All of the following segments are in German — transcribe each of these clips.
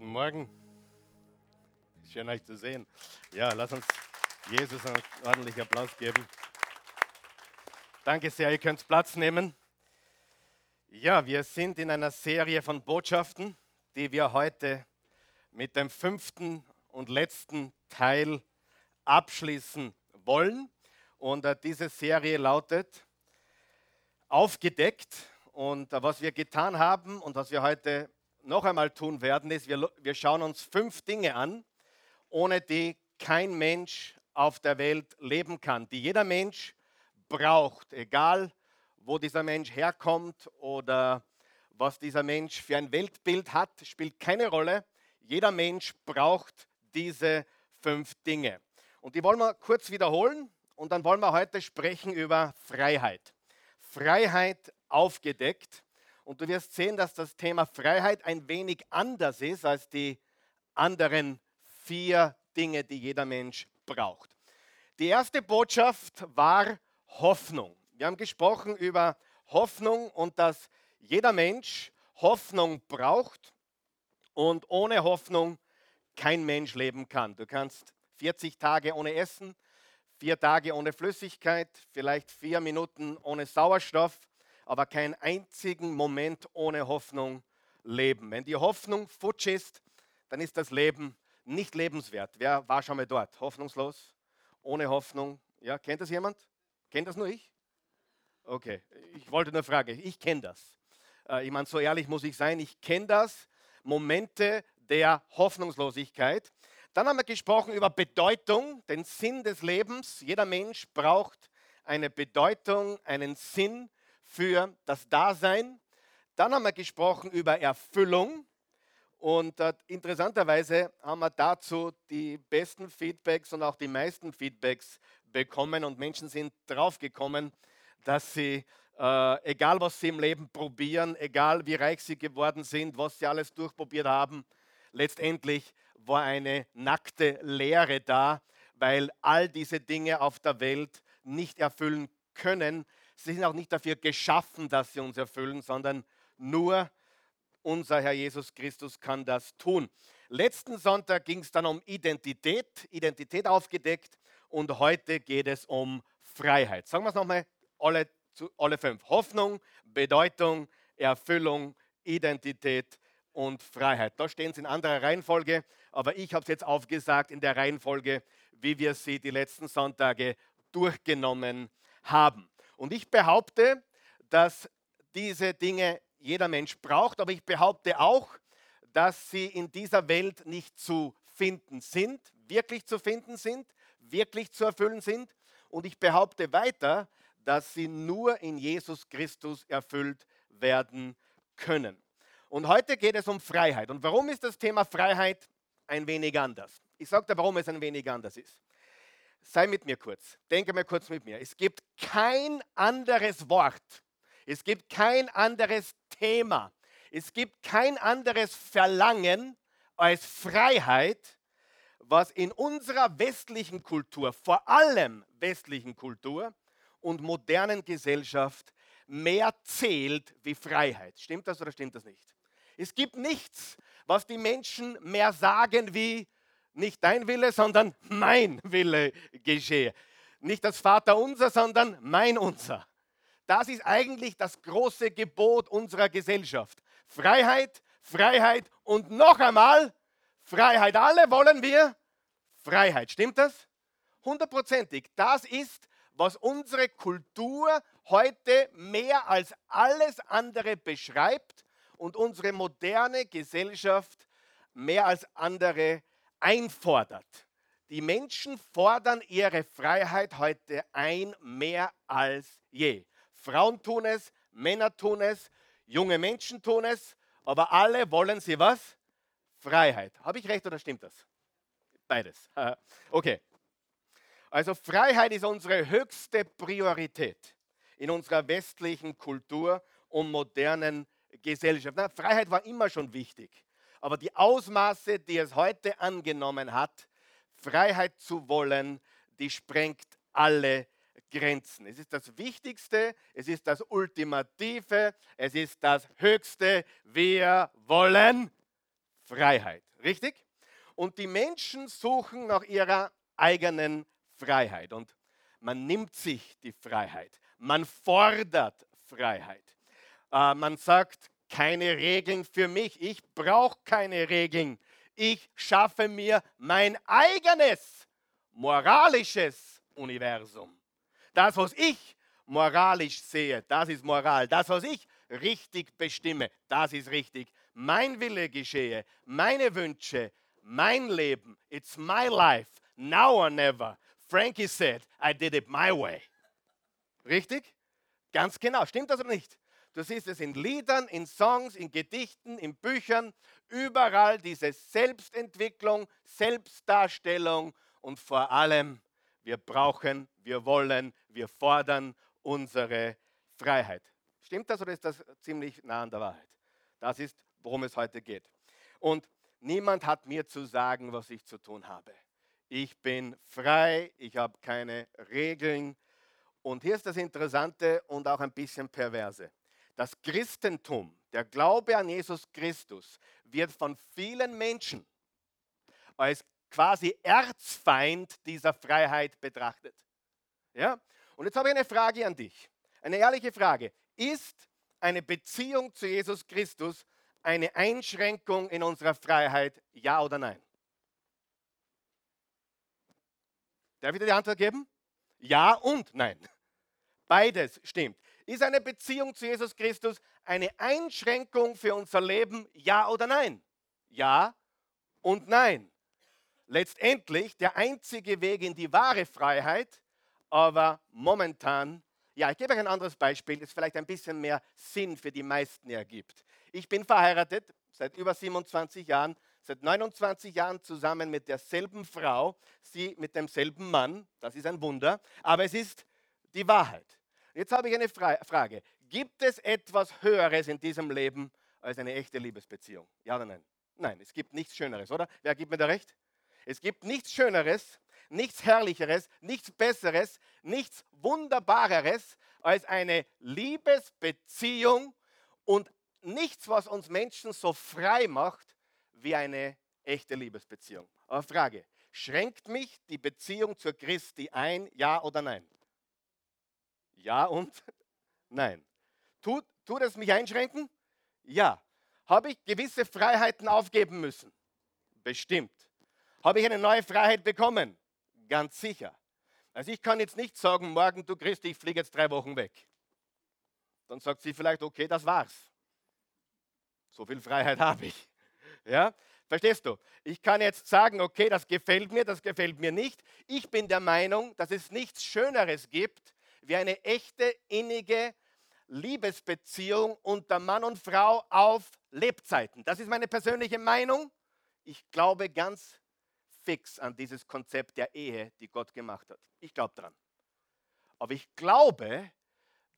Guten Morgen. Schön euch zu sehen. Ja, lass uns Jesus einen ordentlichen Applaus geben. Danke sehr, ihr könnt Platz nehmen. Ja, wir sind in einer Serie von Botschaften, die wir heute mit dem fünften und letzten Teil abschließen wollen. Und äh, diese Serie lautet Aufgedeckt. Und äh, was wir getan haben und was wir heute noch einmal tun werden, ist, wir, wir schauen uns fünf Dinge an, ohne die kein Mensch auf der Welt leben kann, die jeder Mensch braucht, egal wo dieser Mensch herkommt oder was dieser Mensch für ein Weltbild hat, spielt keine Rolle. Jeder Mensch braucht diese fünf Dinge. Und die wollen wir kurz wiederholen und dann wollen wir heute sprechen über Freiheit. Freiheit aufgedeckt. Und du wirst sehen, dass das Thema Freiheit ein wenig anders ist als die anderen vier Dinge, die jeder Mensch braucht. Die erste Botschaft war Hoffnung. Wir haben gesprochen über Hoffnung und dass jeder Mensch Hoffnung braucht und ohne Hoffnung kein Mensch leben kann. Du kannst 40 Tage ohne Essen, vier Tage ohne Flüssigkeit, vielleicht vier Minuten ohne Sauerstoff aber keinen einzigen Moment ohne Hoffnung leben. Wenn die Hoffnung futsch ist, dann ist das Leben nicht lebenswert. Wer war schon mal dort? Hoffnungslos? Ohne Hoffnung? Ja, kennt das jemand? Kennt das nur ich? Okay, ich wollte nur fragen. Ich kenne das. Äh, ich meine, so ehrlich muss ich sein. Ich kenne das. Momente der Hoffnungslosigkeit. Dann haben wir gesprochen über Bedeutung, den Sinn des Lebens. Jeder Mensch braucht eine Bedeutung, einen Sinn für das Dasein. Dann haben wir gesprochen über Erfüllung. Und äh, interessanterweise haben wir dazu die besten Feedbacks und auch die meisten Feedbacks bekommen. Und Menschen sind draufgekommen, dass sie, äh, egal was sie im Leben probieren, egal wie reich sie geworden sind, was sie alles durchprobiert haben, letztendlich war eine nackte Leere da, weil all diese Dinge auf der Welt nicht erfüllen können, Sie sind auch nicht dafür geschaffen, dass sie uns erfüllen, sondern nur unser Herr Jesus Christus kann das tun. Letzten Sonntag ging es dann um Identität, Identität aufgedeckt und heute geht es um Freiheit. Sagen wir es nochmal, alle, alle fünf. Hoffnung, Bedeutung, Erfüllung, Identität und Freiheit. Da stehen sie in anderer Reihenfolge, aber ich habe es jetzt aufgesagt in der Reihenfolge, wie wir sie die letzten Sonntage durchgenommen haben. Und ich behaupte, dass diese Dinge jeder Mensch braucht, aber ich behaupte auch, dass sie in dieser Welt nicht zu finden sind, wirklich zu finden sind, wirklich zu erfüllen sind. Und ich behaupte weiter, dass sie nur in Jesus Christus erfüllt werden können. Und heute geht es um Freiheit. Und warum ist das Thema Freiheit ein wenig anders? Ich sage dir, warum es ein wenig anders ist sei mit mir kurz, denke mal kurz mit mir. Es gibt kein anderes Wort, es gibt kein anderes Thema, es gibt kein anderes Verlangen als Freiheit, was in unserer westlichen Kultur, vor allem westlichen Kultur und modernen Gesellschaft mehr zählt wie Freiheit. Stimmt das oder stimmt das nicht? Es gibt nichts, was die Menschen mehr sagen wie nicht dein Wille, sondern mein Wille geschehe. Nicht das Vaterunser, sondern mein Unser. Das ist eigentlich das große Gebot unserer Gesellschaft. Freiheit, Freiheit und noch einmal Freiheit. Alle wollen wir Freiheit. Stimmt das? Hundertprozentig. Das ist, was unsere Kultur heute mehr als alles andere beschreibt und unsere moderne Gesellschaft mehr als andere einfordert. Die Menschen fordern ihre Freiheit heute ein, mehr als je. Frauen tun es, Männer tun es, junge Menschen tun es, aber alle wollen sie was? Freiheit. Habe ich recht oder stimmt das? Beides. Okay. Also Freiheit ist unsere höchste Priorität in unserer westlichen Kultur und modernen Gesellschaft. Freiheit war immer schon wichtig. Aber die Ausmaße, die es heute angenommen hat, Freiheit zu wollen, die sprengt alle Grenzen. Es ist das Wichtigste, es ist das Ultimative, es ist das Höchste. Wir wollen Freiheit. Richtig? Und die Menschen suchen nach ihrer eigenen Freiheit. Und man nimmt sich die Freiheit. Man fordert Freiheit. Äh, man sagt, keine Regeln für mich. Ich brauche keine Regeln. Ich schaffe mir mein eigenes moralisches Universum. Das, was ich moralisch sehe, das ist Moral. Das, was ich richtig bestimme, das ist richtig. Mein Wille geschehe, meine Wünsche, mein Leben. It's my life, now or never. Frankie said, I did it my way. Richtig? Ganz genau. Stimmt das oder nicht? Du siehst es in Liedern, in Songs, in Gedichten, in Büchern, überall diese Selbstentwicklung, Selbstdarstellung und vor allem, wir brauchen, wir wollen, wir fordern unsere Freiheit. Stimmt das oder ist das ziemlich nah an der Wahrheit? Das ist, worum es heute geht. Und niemand hat mir zu sagen, was ich zu tun habe. Ich bin frei, ich habe keine Regeln. Und hier ist das Interessante und auch ein bisschen perverse. Das Christentum, der Glaube an Jesus Christus, wird von vielen Menschen als quasi Erzfeind dieser Freiheit betrachtet. Ja? Und jetzt habe ich eine Frage an dich. Eine ehrliche Frage. Ist eine Beziehung zu Jesus Christus eine Einschränkung in unserer Freiheit? Ja oder nein? Darf ich dir die Antwort geben? Ja und nein. Beides stimmt. Ist eine Beziehung zu Jesus Christus eine Einschränkung für unser Leben? Ja oder nein? Ja und nein. Letztendlich der einzige Weg in die wahre Freiheit, aber momentan, ja, ich gebe euch ein anderes Beispiel, das vielleicht ein bisschen mehr Sinn für die meisten ergibt. Ich bin verheiratet seit über 27 Jahren, seit 29 Jahren zusammen mit derselben Frau, sie mit demselben Mann, das ist ein Wunder, aber es ist die Wahrheit. Jetzt habe ich eine Frage. Gibt es etwas Höheres in diesem Leben als eine echte Liebesbeziehung? Ja oder nein? Nein, es gibt nichts Schöneres, oder? Wer gibt mir da recht? Es gibt nichts Schöneres, nichts Herrlicheres, nichts Besseres, nichts Wunderbareres als eine Liebesbeziehung und nichts, was uns Menschen so frei macht wie eine echte Liebesbeziehung. Aber Frage, schränkt mich die Beziehung zur Christi ein, ja oder nein? Ja und nein. Tut, tut es mich einschränken? Ja. Habe ich gewisse Freiheiten aufgeben müssen? Bestimmt. Habe ich eine neue Freiheit bekommen? Ganz sicher. Also ich kann jetzt nicht sagen, morgen du Christi, ich fliege jetzt drei Wochen weg. Dann sagt sie vielleicht, okay, das war's. So viel Freiheit habe ich. Ja? Verstehst du? Ich kann jetzt sagen, okay, das gefällt mir, das gefällt mir nicht. Ich bin der Meinung, dass es nichts Schöneres gibt, wie eine echte, innige Liebesbeziehung unter Mann und Frau auf Lebzeiten. Das ist meine persönliche Meinung. Ich glaube ganz fix an dieses Konzept der Ehe, die Gott gemacht hat. Ich glaube daran. Aber ich glaube,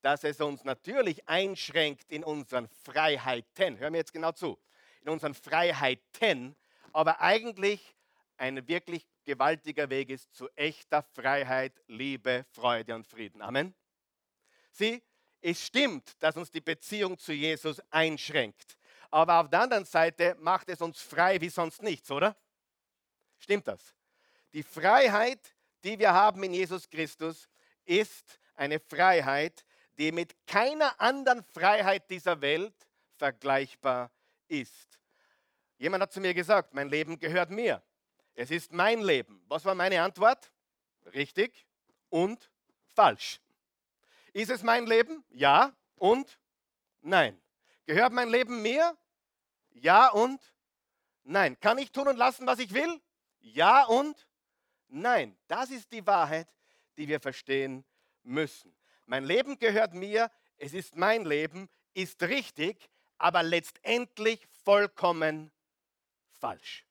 dass es uns natürlich einschränkt in unseren Freiheiten. Hör mir jetzt genau zu. In unseren Freiheiten, aber eigentlich ein wirklich gewaltiger Weg ist zu echter Freiheit, Liebe, Freude und Frieden. Amen. Sieh, es stimmt, dass uns die Beziehung zu Jesus einschränkt. Aber auf der anderen Seite macht es uns frei wie sonst nichts, oder? Stimmt das? Die Freiheit, die wir haben in Jesus Christus, ist eine Freiheit, die mit keiner anderen Freiheit dieser Welt vergleichbar ist. Jemand hat zu mir gesagt, mein Leben gehört mir. Es ist mein Leben. Was war meine Antwort? Richtig und falsch. Ist es mein Leben? Ja und nein. Gehört mein Leben mir? Ja und nein. Kann ich tun und lassen, was ich will? Ja und nein. Das ist die Wahrheit, die wir verstehen müssen. Mein Leben gehört mir, es ist mein Leben, ist richtig, aber letztendlich vollkommen falsch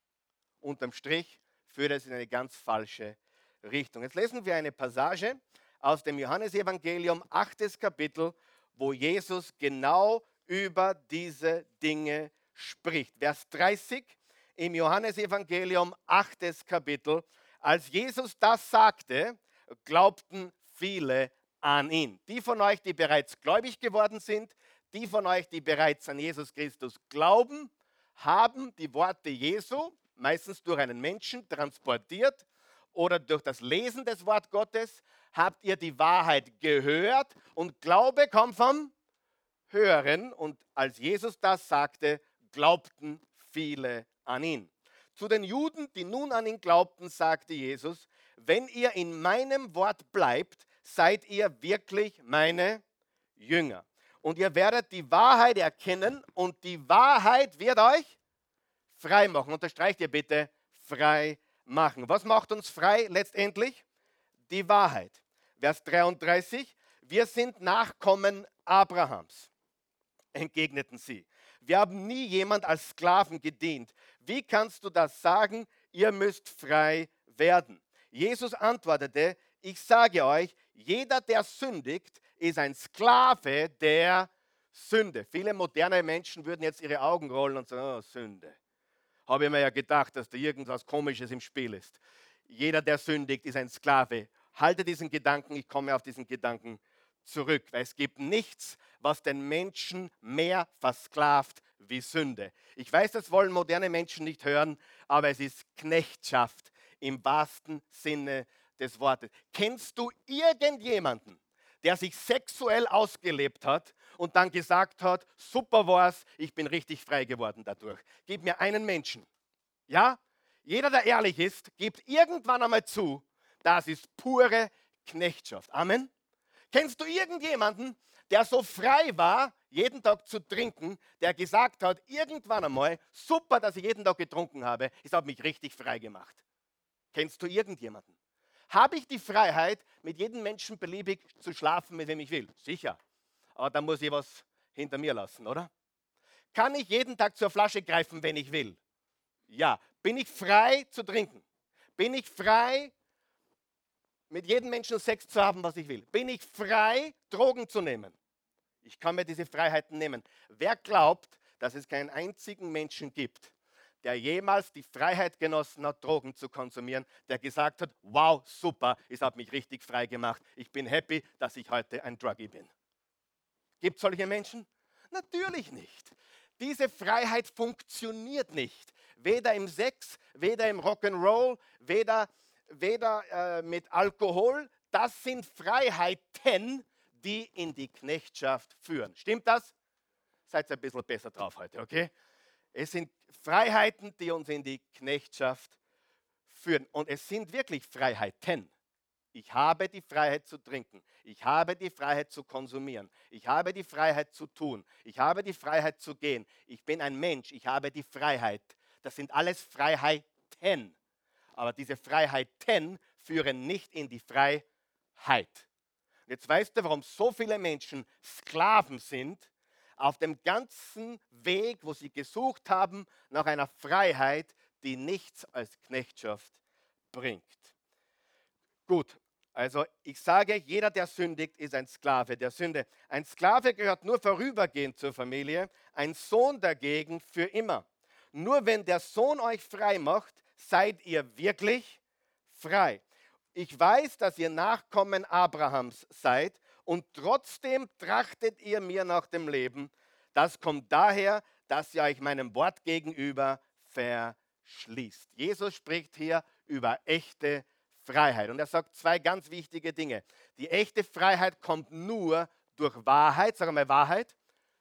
unterm Strich führt es in eine ganz falsche Richtung. Jetzt lesen wir eine Passage aus dem Johannesevangelium, achtes Kapitel, wo Jesus genau über diese Dinge spricht. Vers 30 im Johannesevangelium, achtes Kapitel. Als Jesus das sagte, glaubten viele an ihn. Die von euch, die bereits gläubig geworden sind, die von euch, die bereits an Jesus Christus glauben, haben die Worte Jesu, meistens durch einen Menschen, transportiert oder durch das Lesen des Wort Gottes, habt ihr die Wahrheit gehört und Glaube kommt vom Hören. Und als Jesus das sagte, glaubten viele an ihn. Zu den Juden, die nun an ihn glaubten, sagte Jesus, wenn ihr in meinem Wort bleibt, seid ihr wirklich meine Jünger. Und ihr werdet die Wahrheit erkennen und die Wahrheit wird euch frei machen. Unterstreicht ihr bitte, frei machen. Was macht uns frei letztendlich? Die Wahrheit. Vers 33, wir sind Nachkommen Abrahams, entgegneten sie. Wir haben nie jemand als Sklaven gedient. Wie kannst du das sagen? Ihr müsst frei werden. Jesus antwortete, ich sage euch, jeder, der sündigt, ist ein Sklave der Sünde. Viele moderne Menschen würden jetzt ihre Augen rollen und sagen, oh, Sünde. Habe ich mir ja gedacht, dass da irgendwas Komisches im Spiel ist. Jeder, der sündigt, ist ein Sklave. Halte diesen Gedanken, ich komme auf diesen Gedanken zurück, weil es gibt nichts, was den Menschen mehr versklavt wie Sünde. Ich weiß, das wollen moderne Menschen nicht hören, aber es ist Knechtschaft im wahrsten Sinne des Wortes. Kennst du irgendjemanden, der sich sexuell ausgelebt hat und dann gesagt hat, super war's, ich bin richtig frei geworden dadurch. Gib mir einen Menschen. Ja? Jeder, der ehrlich ist, gibt irgendwann einmal zu, das ist pure Knechtschaft. Amen. Kennst du irgendjemanden, der so frei war, jeden Tag zu trinken, der gesagt hat, irgendwann einmal, super, dass ich jeden Tag getrunken habe, es hat mich richtig frei gemacht. Kennst du irgendjemanden? Habe ich die Freiheit, mit jedem Menschen beliebig zu schlafen, mit wem ich will? Sicher. Aber da muss ich was hinter mir lassen, oder? Kann ich jeden Tag zur Flasche greifen, wenn ich will? Ja. Bin ich frei zu trinken? Bin ich frei, mit jedem Menschen Sex zu haben, was ich will? Bin ich frei, Drogen zu nehmen? Ich kann mir diese Freiheiten nehmen. Wer glaubt, dass es keinen einzigen Menschen gibt, der jemals die Freiheit genossen hat, Drogen zu konsumieren, der gesagt hat, wow, super, es hat mich richtig frei gemacht. Ich bin happy, dass ich heute ein Druggie bin. Gibt es solche Menschen? Natürlich nicht. Diese Freiheit funktioniert nicht. Weder im Sex, weder im Rock'n'Roll, weder, weder äh, mit Alkohol. Das sind Freiheiten, die in die Knechtschaft führen. Stimmt das? Seid ein bisschen besser drauf heute, okay? Es sind Freiheiten, die uns in die Knechtschaft führen. Und es sind wirklich Freiheiten. Ich habe die Freiheit zu trinken. Ich habe die Freiheit zu konsumieren. Ich habe die Freiheit zu tun. Ich habe die Freiheit zu gehen. Ich bin ein Mensch. Ich habe die Freiheit. Das sind alles Freiheiten. Aber diese Freiheiten führen nicht in die Freiheit. Jetzt weißt du, warum so viele Menschen Sklaven sind auf dem ganzen Weg, wo sie gesucht haben nach einer Freiheit, die nichts als Knechtschaft bringt. Gut, also ich sage, jeder, der sündigt, ist ein Sklave der Sünde. Ein Sklave gehört nur vorübergehend zur Familie, ein Sohn dagegen für immer. Nur wenn der Sohn euch frei macht, seid ihr wirklich frei. Ich weiß, dass ihr Nachkommen Abrahams seid und trotzdem trachtet ihr mir nach dem Leben. Das kommt daher, dass ihr euch meinem Wort gegenüber verschließt. Jesus spricht hier über echte Freiheit und er sagt zwei ganz wichtige Dinge. Die echte Freiheit kommt nur durch Wahrheit. Sag mal Wahrheit.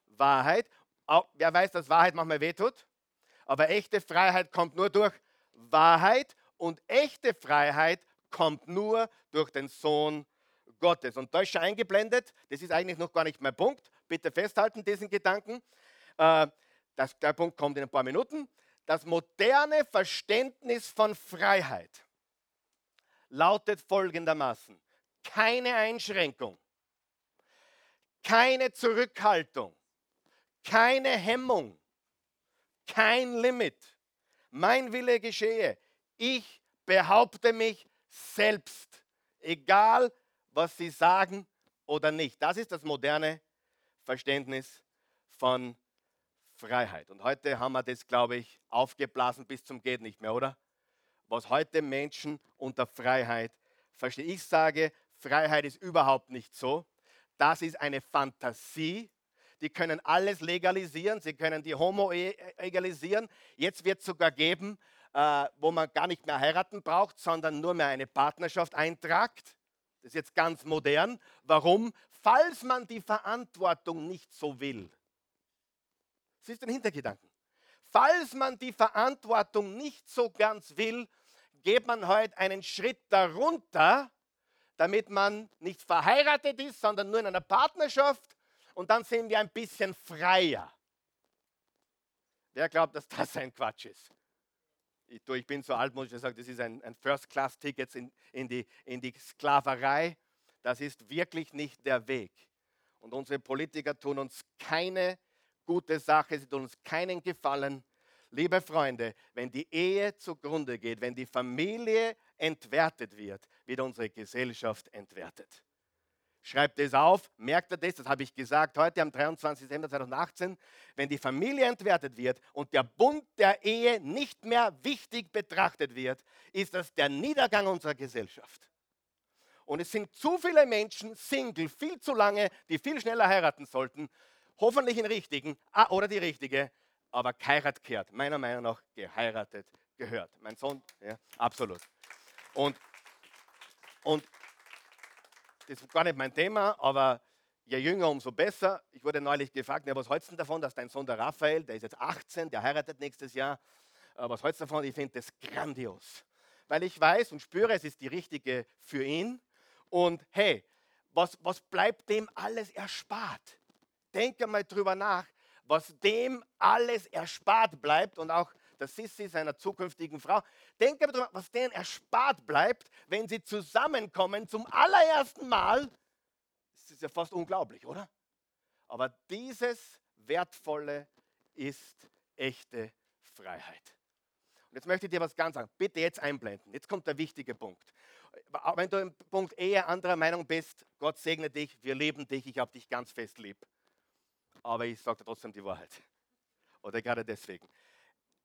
Wahrheit. Auch, wer weiß, dass Wahrheit manchmal wehtut? Aber echte Freiheit kommt nur durch Wahrheit und echte Freiheit kommt nur durch den Sohn Gottes. Und da ist schon eingeblendet, das ist eigentlich noch gar nicht mein Punkt. Bitte festhalten diesen Gedanken. Äh, das, der Punkt kommt in ein paar Minuten. Das moderne Verständnis von Freiheit lautet folgendermaßen. Keine Einschränkung, keine Zurückhaltung, keine Hemmung, kein Limit. Mein Wille geschehe. Ich behaupte mich selbst, egal was sie sagen oder nicht. Das ist das moderne Verständnis von Freiheit. Und heute haben wir das, glaube ich, aufgeblasen bis zum geht nicht mehr, oder? Was heute Menschen unter Freiheit verstehen. Ich sage, Freiheit ist überhaupt nicht so. Das ist eine Fantasie, die können alles legalisieren, sie können die Homo-Ehe legalisieren. Jetzt wird es sogar geben, äh, wo man gar nicht mehr heiraten braucht, sondern nur mehr eine Partnerschaft eintragt. Das ist jetzt ganz modern. Warum? Falls man die Verantwortung nicht so will. Das ist ein Hintergedanken. Falls man die Verantwortung nicht so ganz will, geht man heute einen Schritt darunter, damit man nicht verheiratet ist, sondern nur in einer Partnerschaft und dann sind wir ein bisschen freier. Wer glaubt, dass das ein Quatsch ist? Ich, ich bin so alt, muss ich sagen, das ist ein, ein First-Class-Ticket in, in, die, in die Sklaverei. Das ist wirklich nicht der Weg. Und unsere Politiker tun uns keine gute Sache, sie tun uns keinen Gefallen. Liebe Freunde, wenn die Ehe zugrunde geht, wenn die Familie entwertet wird, wird unsere Gesellschaft entwertet. Schreibt es auf, merkt ihr das, das habe ich gesagt heute am 23. September 2018, wenn die Familie entwertet wird und der Bund der Ehe nicht mehr wichtig betrachtet wird, ist das der Niedergang unserer Gesellschaft. Und es sind zu viele Menschen Single, viel zu lange, die viel schneller heiraten sollten, hoffentlich den richtigen ah, oder die richtige, aber geheiratet gehört, meiner Meinung nach geheiratet gehört. Mein Sohn, ja, absolut. Und, und das ist gar nicht mein Thema, aber je jünger, umso besser. Ich wurde neulich gefragt, ja, was hältst du davon, dass dein Sohn, der Raphael, der ist jetzt 18, der heiratet nächstes Jahr, äh, was hältst du davon? Ich finde das grandios, weil ich weiß und spüre, es ist die richtige für ihn. Und hey, was, was bleibt dem alles erspart? Denke mal drüber nach, was dem alles erspart bleibt und auch der Sissi, seiner zukünftigen Frau. Denke darüber, was denen erspart bleibt, wenn sie zusammenkommen zum allerersten Mal. Das ist ja fast unglaublich, oder? Aber dieses Wertvolle ist echte Freiheit. Und jetzt möchte ich dir was ganz sagen. Bitte jetzt einblenden. Jetzt kommt der wichtige Punkt. Wenn du im Punkt Ehe anderer Meinung bist, Gott segne dich, wir lieben dich, ich habe dich ganz fest lieb. Aber ich sage trotzdem die Wahrheit. Oder gerade deswegen.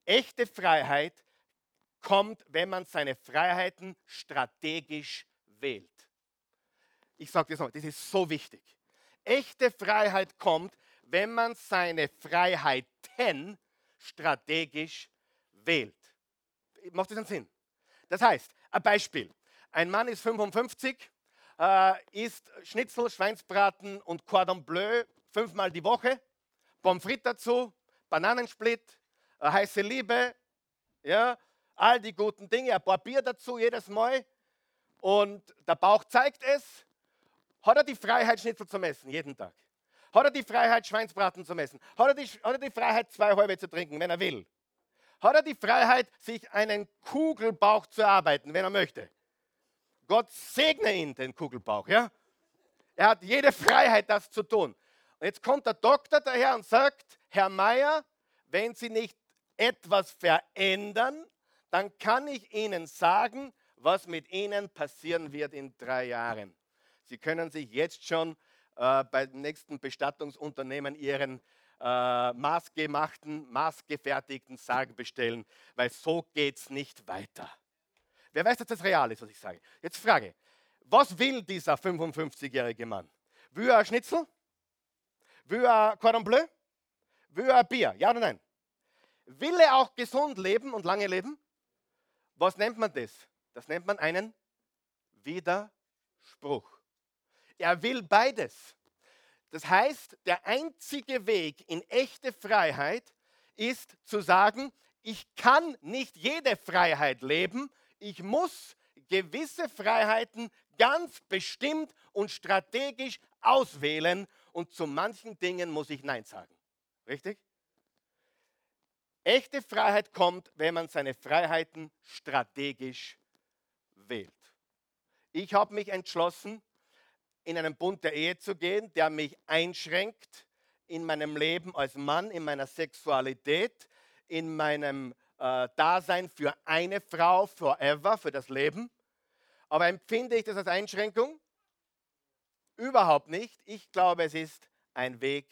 Echte Freiheit kommt, wenn man seine Freiheiten strategisch wählt. Ich sage das nochmal, das ist so wichtig. Echte Freiheit kommt, wenn man seine Freiheiten strategisch wählt. Macht das einen Sinn? Das heißt, ein Beispiel. Ein Mann ist 55, äh, isst Schnitzel, Schweinsbraten und Cordon Bleu fünfmal die Woche, Pommes frites dazu, Bananensplit, heiße Liebe, ja, all die guten Dinge, ein paar Bier dazu jedes Mal und der Bauch zeigt es, hat er die Freiheit, Schnitzel zu messen, jeden Tag. Hat er die Freiheit, Schweinsbraten zu messen. Hat er, die, hat er die Freiheit, zwei halbe zu trinken, wenn er will. Hat er die Freiheit, sich einen Kugelbauch zu erarbeiten, wenn er möchte. Gott segne ihn, den Kugelbauch. Ja? Er hat jede Freiheit, das zu tun. Und jetzt kommt der Doktor daher und sagt, Herr Meier, wenn Sie nicht etwas verändern, dann kann ich Ihnen sagen, was mit Ihnen passieren wird in drei Jahren. Sie können sich jetzt schon äh, beim nächsten Bestattungsunternehmen Ihren äh, maßgemachten, maßgefertigten Sarg bestellen, weil so geht es nicht weiter. Wer weiß, dass das real ist, was ich sage? Jetzt frage, was will dieser 55-jährige Mann? Will er Schnitzel? Will er Cordon Bleu? Will er Bier? Ja oder nein? Will er auch gesund leben und lange leben? Was nennt man das? Das nennt man einen Widerspruch. Er will beides. Das heißt, der einzige Weg in echte Freiheit ist zu sagen, ich kann nicht jede Freiheit leben, ich muss gewisse Freiheiten ganz bestimmt und strategisch auswählen und zu manchen Dingen muss ich Nein sagen. Richtig? Echte Freiheit kommt, wenn man seine Freiheiten strategisch wählt. Ich habe mich entschlossen, in einen Bund der Ehe zu gehen, der mich einschränkt in meinem Leben als Mann, in meiner Sexualität, in meinem äh, Dasein für eine Frau forever, für das Leben. Aber empfinde ich das als Einschränkung? Überhaupt nicht. Ich glaube, es ist ein Weg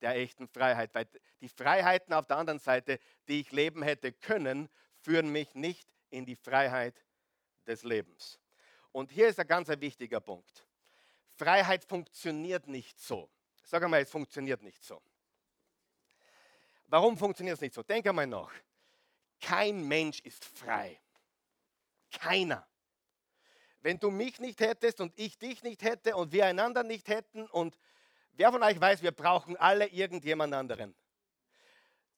der echten Freiheit. Weil die Freiheiten auf der anderen Seite, die ich leben hätte können, führen mich nicht in die Freiheit des Lebens. Und hier ist ein ganz wichtiger Punkt. Freiheit funktioniert nicht so, sag einmal, es funktioniert nicht so. Warum funktioniert es nicht so? Denk einmal nach. Kein Mensch ist frei. Keiner. Wenn du mich nicht hättest und ich dich nicht hätte und wir einander nicht hätten und wer von euch weiß, wir brauchen alle irgendjemand anderen.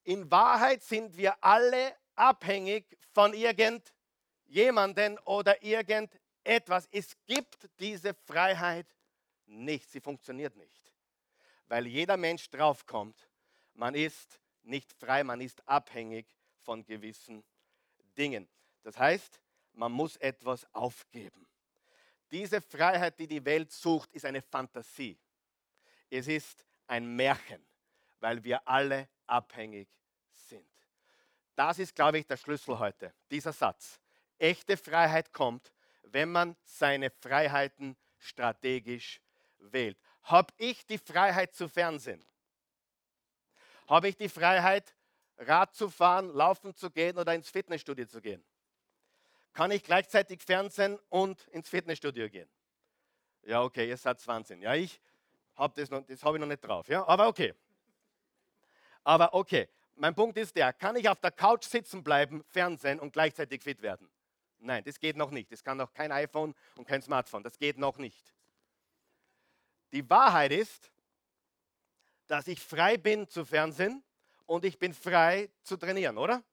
In Wahrheit sind wir alle abhängig von irgendjemanden oder irgendetwas. Es gibt diese Freiheit nicht. Sie funktioniert nicht. Weil jeder Mensch draufkommt, man ist nicht frei, man ist abhängig von gewissen Dingen. Das heißt, man muss etwas aufgeben. Diese Freiheit, die die Welt sucht, ist eine Fantasie. Es ist ein Märchen, weil wir alle abhängig sind. Das ist, glaube ich, der Schlüssel heute, dieser Satz. Echte Freiheit kommt, wenn man seine Freiheiten strategisch wählt. Habe ich die Freiheit zu Fernsehen? Habe ich die Freiheit, Rad zu fahren, laufen zu gehen oder ins Fitnessstudio zu gehen? Kann ich gleichzeitig Fernsehen und ins Fitnessstudio gehen? Ja, okay, ihr seid 20. Ja, ich habe das, noch, das habe ich noch nicht drauf. Ja, aber okay. Aber okay, mein Punkt ist der, kann ich auf der Couch sitzen bleiben, Fernsehen und gleichzeitig fit werden? Nein, das geht noch nicht. Das kann noch kein iPhone und kein Smartphone. Das geht noch nicht. Die Wahrheit ist, dass ich frei bin zu Fernsehen und ich bin frei zu trainieren, oder?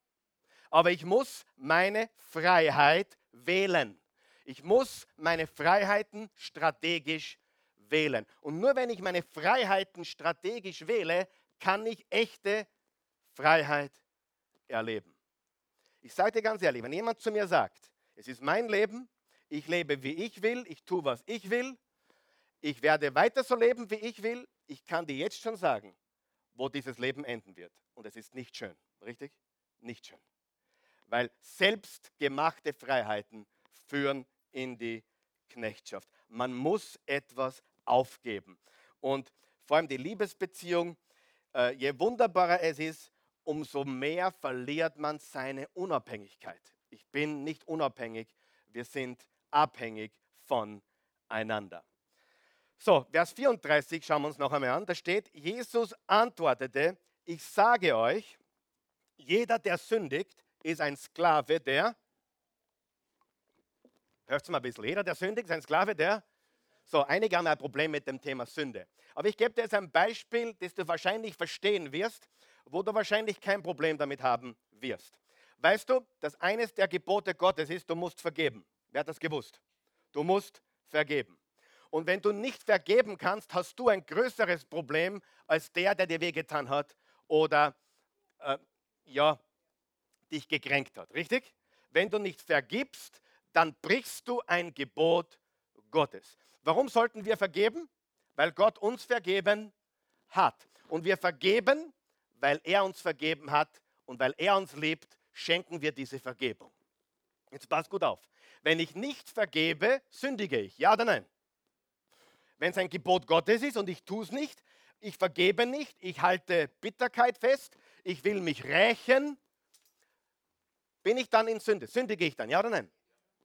Aber ich muss meine Freiheit wählen. Ich muss meine Freiheiten strategisch wählen. Und nur wenn ich meine Freiheiten strategisch wähle, kann ich echte Freiheit erleben. Ich sage dir ganz ehrlich, wenn jemand zu mir sagt, es ist mein Leben, ich lebe wie ich will, ich tue, was ich will, ich werde weiter so leben, wie ich will, ich kann dir jetzt schon sagen, wo dieses Leben enden wird. Und es ist nicht schön, richtig? Nicht schön. Weil selbstgemachte Freiheiten führen in die Knechtschaft. Man muss etwas aufgeben. Und vor allem die Liebesbeziehung, äh, je wunderbarer es ist, umso mehr verliert man seine Unabhängigkeit. Ich bin nicht unabhängig, wir sind abhängig voneinander. So, Vers 34 schauen wir uns noch einmal an. Da steht, Jesus antwortete, ich sage euch, jeder, der sündigt, ist ein Sklave der, hört mal ein bisschen, jeder, der sündigt, ist ein Sklave der, so, einige haben ein Problem mit dem Thema Sünde. Aber ich gebe dir jetzt ein Beispiel, das du wahrscheinlich verstehen wirst, wo du wahrscheinlich kein Problem damit haben wirst. Weißt du, dass eines der Gebote Gottes ist, du musst vergeben. Wer hat das gewusst? Du musst vergeben. Und wenn du nicht vergeben kannst, hast du ein größeres Problem als der, der dir wehgetan hat oder äh, ja, dich gekränkt hat. Richtig? Wenn du nicht vergibst, dann brichst du ein Gebot Gottes. Warum sollten wir vergeben? Weil Gott uns vergeben hat. Und wir vergeben, weil er uns vergeben hat und weil er uns liebt, schenken wir diese Vergebung. Jetzt passt gut auf. Wenn ich nicht vergebe, sündige ich. Ja oder nein? wenn es ein Gebot Gottes ist und ich tue es nicht, ich vergebe nicht, ich halte Bitterkeit fest, ich will mich rächen, bin ich dann in Sünde? Sündige ich dann, ja oder nein?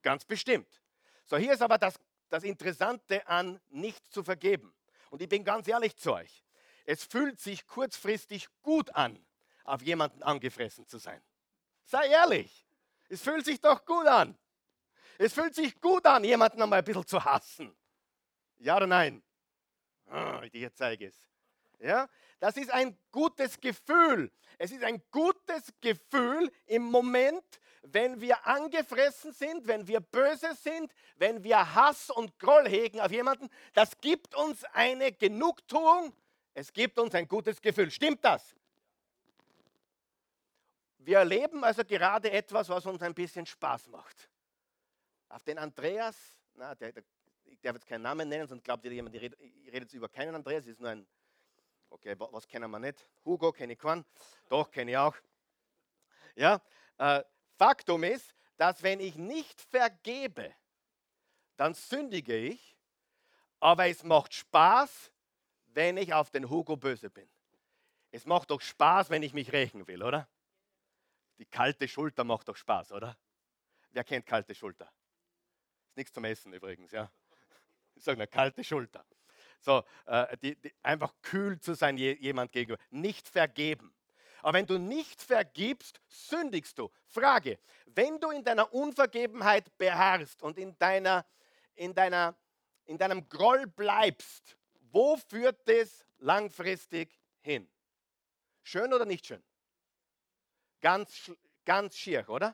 Ganz bestimmt. So, hier ist aber das, das Interessante an nicht zu vergeben. Und ich bin ganz ehrlich zu euch. Es fühlt sich kurzfristig gut an, auf jemanden angefressen zu sein. Sei ehrlich. Es fühlt sich doch gut an. Es fühlt sich gut an, jemanden einmal ein bisschen zu hassen. Ja oder nein? Oh, ich zeige es. Ja? Das ist ein gutes Gefühl. Es ist ein gutes Gefühl im Moment, wenn wir angefressen sind, wenn wir böse sind, wenn wir Hass und Groll hegen auf jemanden. Das gibt uns eine Genugtuung. Es gibt uns ein gutes Gefühl. Stimmt das? Wir erleben also gerade etwas, was uns ein bisschen Spaß macht. Auf den Andreas, na, der, der ich darf jetzt keinen Namen nennen, sonst glaubt jemand, ich rede jetzt über keinen Andreas, ist nur ein, okay, was kennen wir nicht? Hugo kenne ich keinen, doch kenne ich auch. Ja, äh, Faktum ist, dass wenn ich nicht vergebe, dann sündige ich, aber es macht Spaß, wenn ich auf den Hugo böse bin. Es macht doch Spaß, wenn ich mich rächen will, oder? Die kalte Schulter macht doch Spaß, oder? Wer kennt kalte Schulter? Ist nichts zum Essen übrigens, ja. Ich sage eine kalte Schulter. So, äh, die, die, einfach kühl zu sein je, jemand gegenüber. Nicht vergeben. Aber wenn du nicht vergibst, sündigst du. Frage, wenn du in deiner Unvergebenheit beharrst und in, deiner, in, deiner, in deinem Groll bleibst, wo führt das langfristig hin? Schön oder nicht schön? Ganz, ganz schier, oder?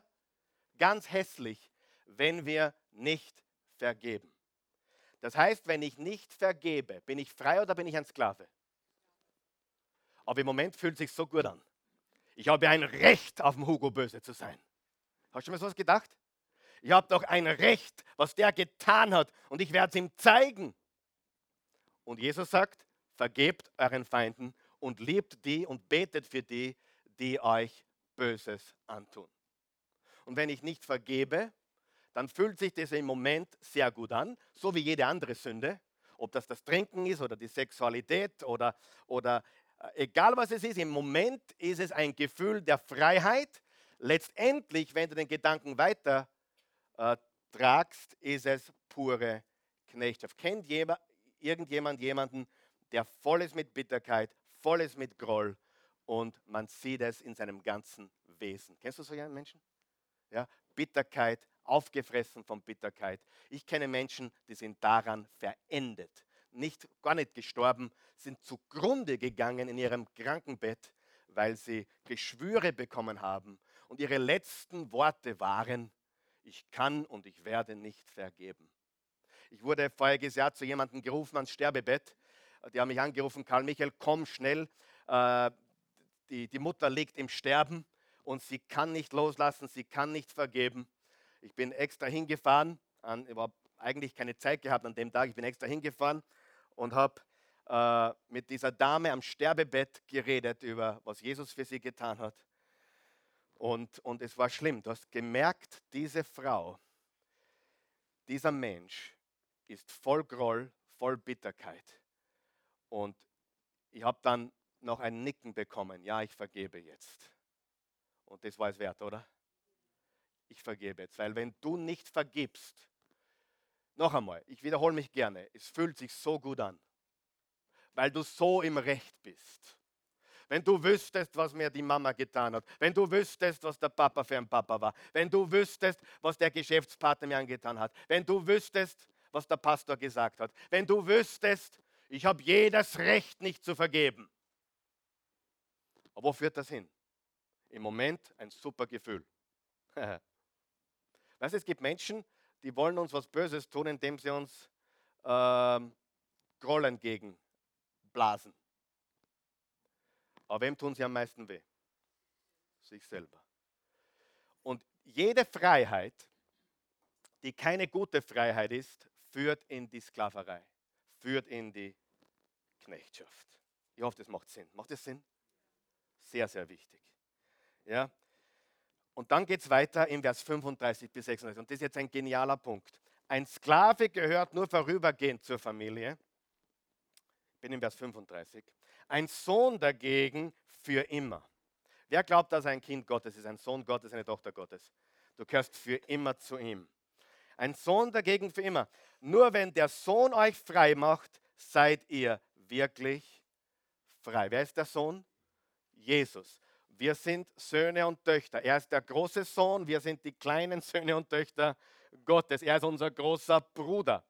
Ganz hässlich, wenn wir nicht vergeben. Das heißt, wenn ich nicht vergebe, bin ich frei oder bin ich ein Sklave? Aber im Moment fühlt es sich so gut an. Ich habe ein Recht, auf dem Hugo böse zu sein. Hast du mir sowas gedacht? Ich habe doch ein Recht, was der getan hat und ich werde es ihm zeigen. Und Jesus sagt, vergebt euren Feinden und liebt die und betet für die, die euch Böses antun. Und wenn ich nicht vergebe, dann fühlt sich das im Moment sehr gut an, so wie jede andere Sünde. Ob das das Trinken ist oder die Sexualität oder, oder egal was es ist, im Moment ist es ein Gefühl der Freiheit. Letztendlich, wenn du den Gedanken weiter äh, tragst, ist es pure Knechtschaft. Kennt jemand, irgendjemand jemanden, der voll ist mit Bitterkeit, voll ist mit Groll und man sieht es in seinem ganzen Wesen? Kennst du so einen Menschen? Ja, Bitterkeit, aufgefressen von Bitterkeit. Ich kenne Menschen, die sind daran verendet nicht, gar nicht gestorben, sind zugrunde gegangen in ihrem Krankenbett, weil sie Geschwüre bekommen haben. Und ihre letzten Worte waren, ich kann und ich werde nicht vergeben. Ich wurde voriges Jahr zu jemandem gerufen ans Sterbebett. Die haben mich angerufen, Karl Michael, komm schnell. Äh, die, die Mutter liegt im Sterben und sie kann nicht loslassen, sie kann nicht vergeben. Ich bin extra hingefahren, ich habe eigentlich keine Zeit gehabt an dem Tag, ich bin extra hingefahren und habe äh, mit dieser Dame am Sterbebett geredet über, was Jesus für sie getan hat. Und, und es war schlimm. Du hast gemerkt, diese Frau, dieser Mensch ist voll Groll, voll Bitterkeit. Und ich habe dann noch ein Nicken bekommen. Ja, ich vergebe jetzt. Und das war es wert, oder? Ich vergebe jetzt. Weil wenn du nicht vergibst, noch einmal, ich wiederhole mich gerne, es fühlt sich so gut an, weil du so im Recht bist. Wenn du wüsstest, was mir die Mama getan hat, wenn du wüsstest, was der Papa für ein Papa war, wenn du wüsstest, was der Geschäftspartner mir angetan hat, wenn du wüsstest, was der Pastor gesagt hat, wenn du wüsstest, ich habe jedes Recht nicht zu vergeben. Aber wo führt das hin? Im Moment ein super Gefühl. weißt du, es gibt Menschen, die wollen uns was Böses tun, indem sie uns ähm, Groll entgegenblasen. Aber wem tun sie am meisten weh? Sich selber. Und jede Freiheit, die keine gute Freiheit ist, führt in die Sklaverei, führt in die Knechtschaft. Ich hoffe, das macht Sinn. Macht das Sinn? Sehr, sehr wichtig. Ja? Und dann geht es weiter in Vers 35 bis 36. Und das ist jetzt ein genialer Punkt. Ein Sklave gehört nur vorübergehend zur Familie. Ich bin in Vers 35. Ein Sohn dagegen für immer. Wer glaubt, dass ein Kind Gottes ist, ein Sohn Gottes, eine Tochter Gottes? Du gehörst für immer zu ihm. Ein Sohn dagegen für immer. Nur wenn der Sohn euch frei macht, seid ihr wirklich frei. Wer ist der Sohn? Jesus. Wir sind Söhne und Töchter. Er ist der große Sohn, wir sind die kleinen Söhne und Töchter Gottes. Er ist unser großer Bruder.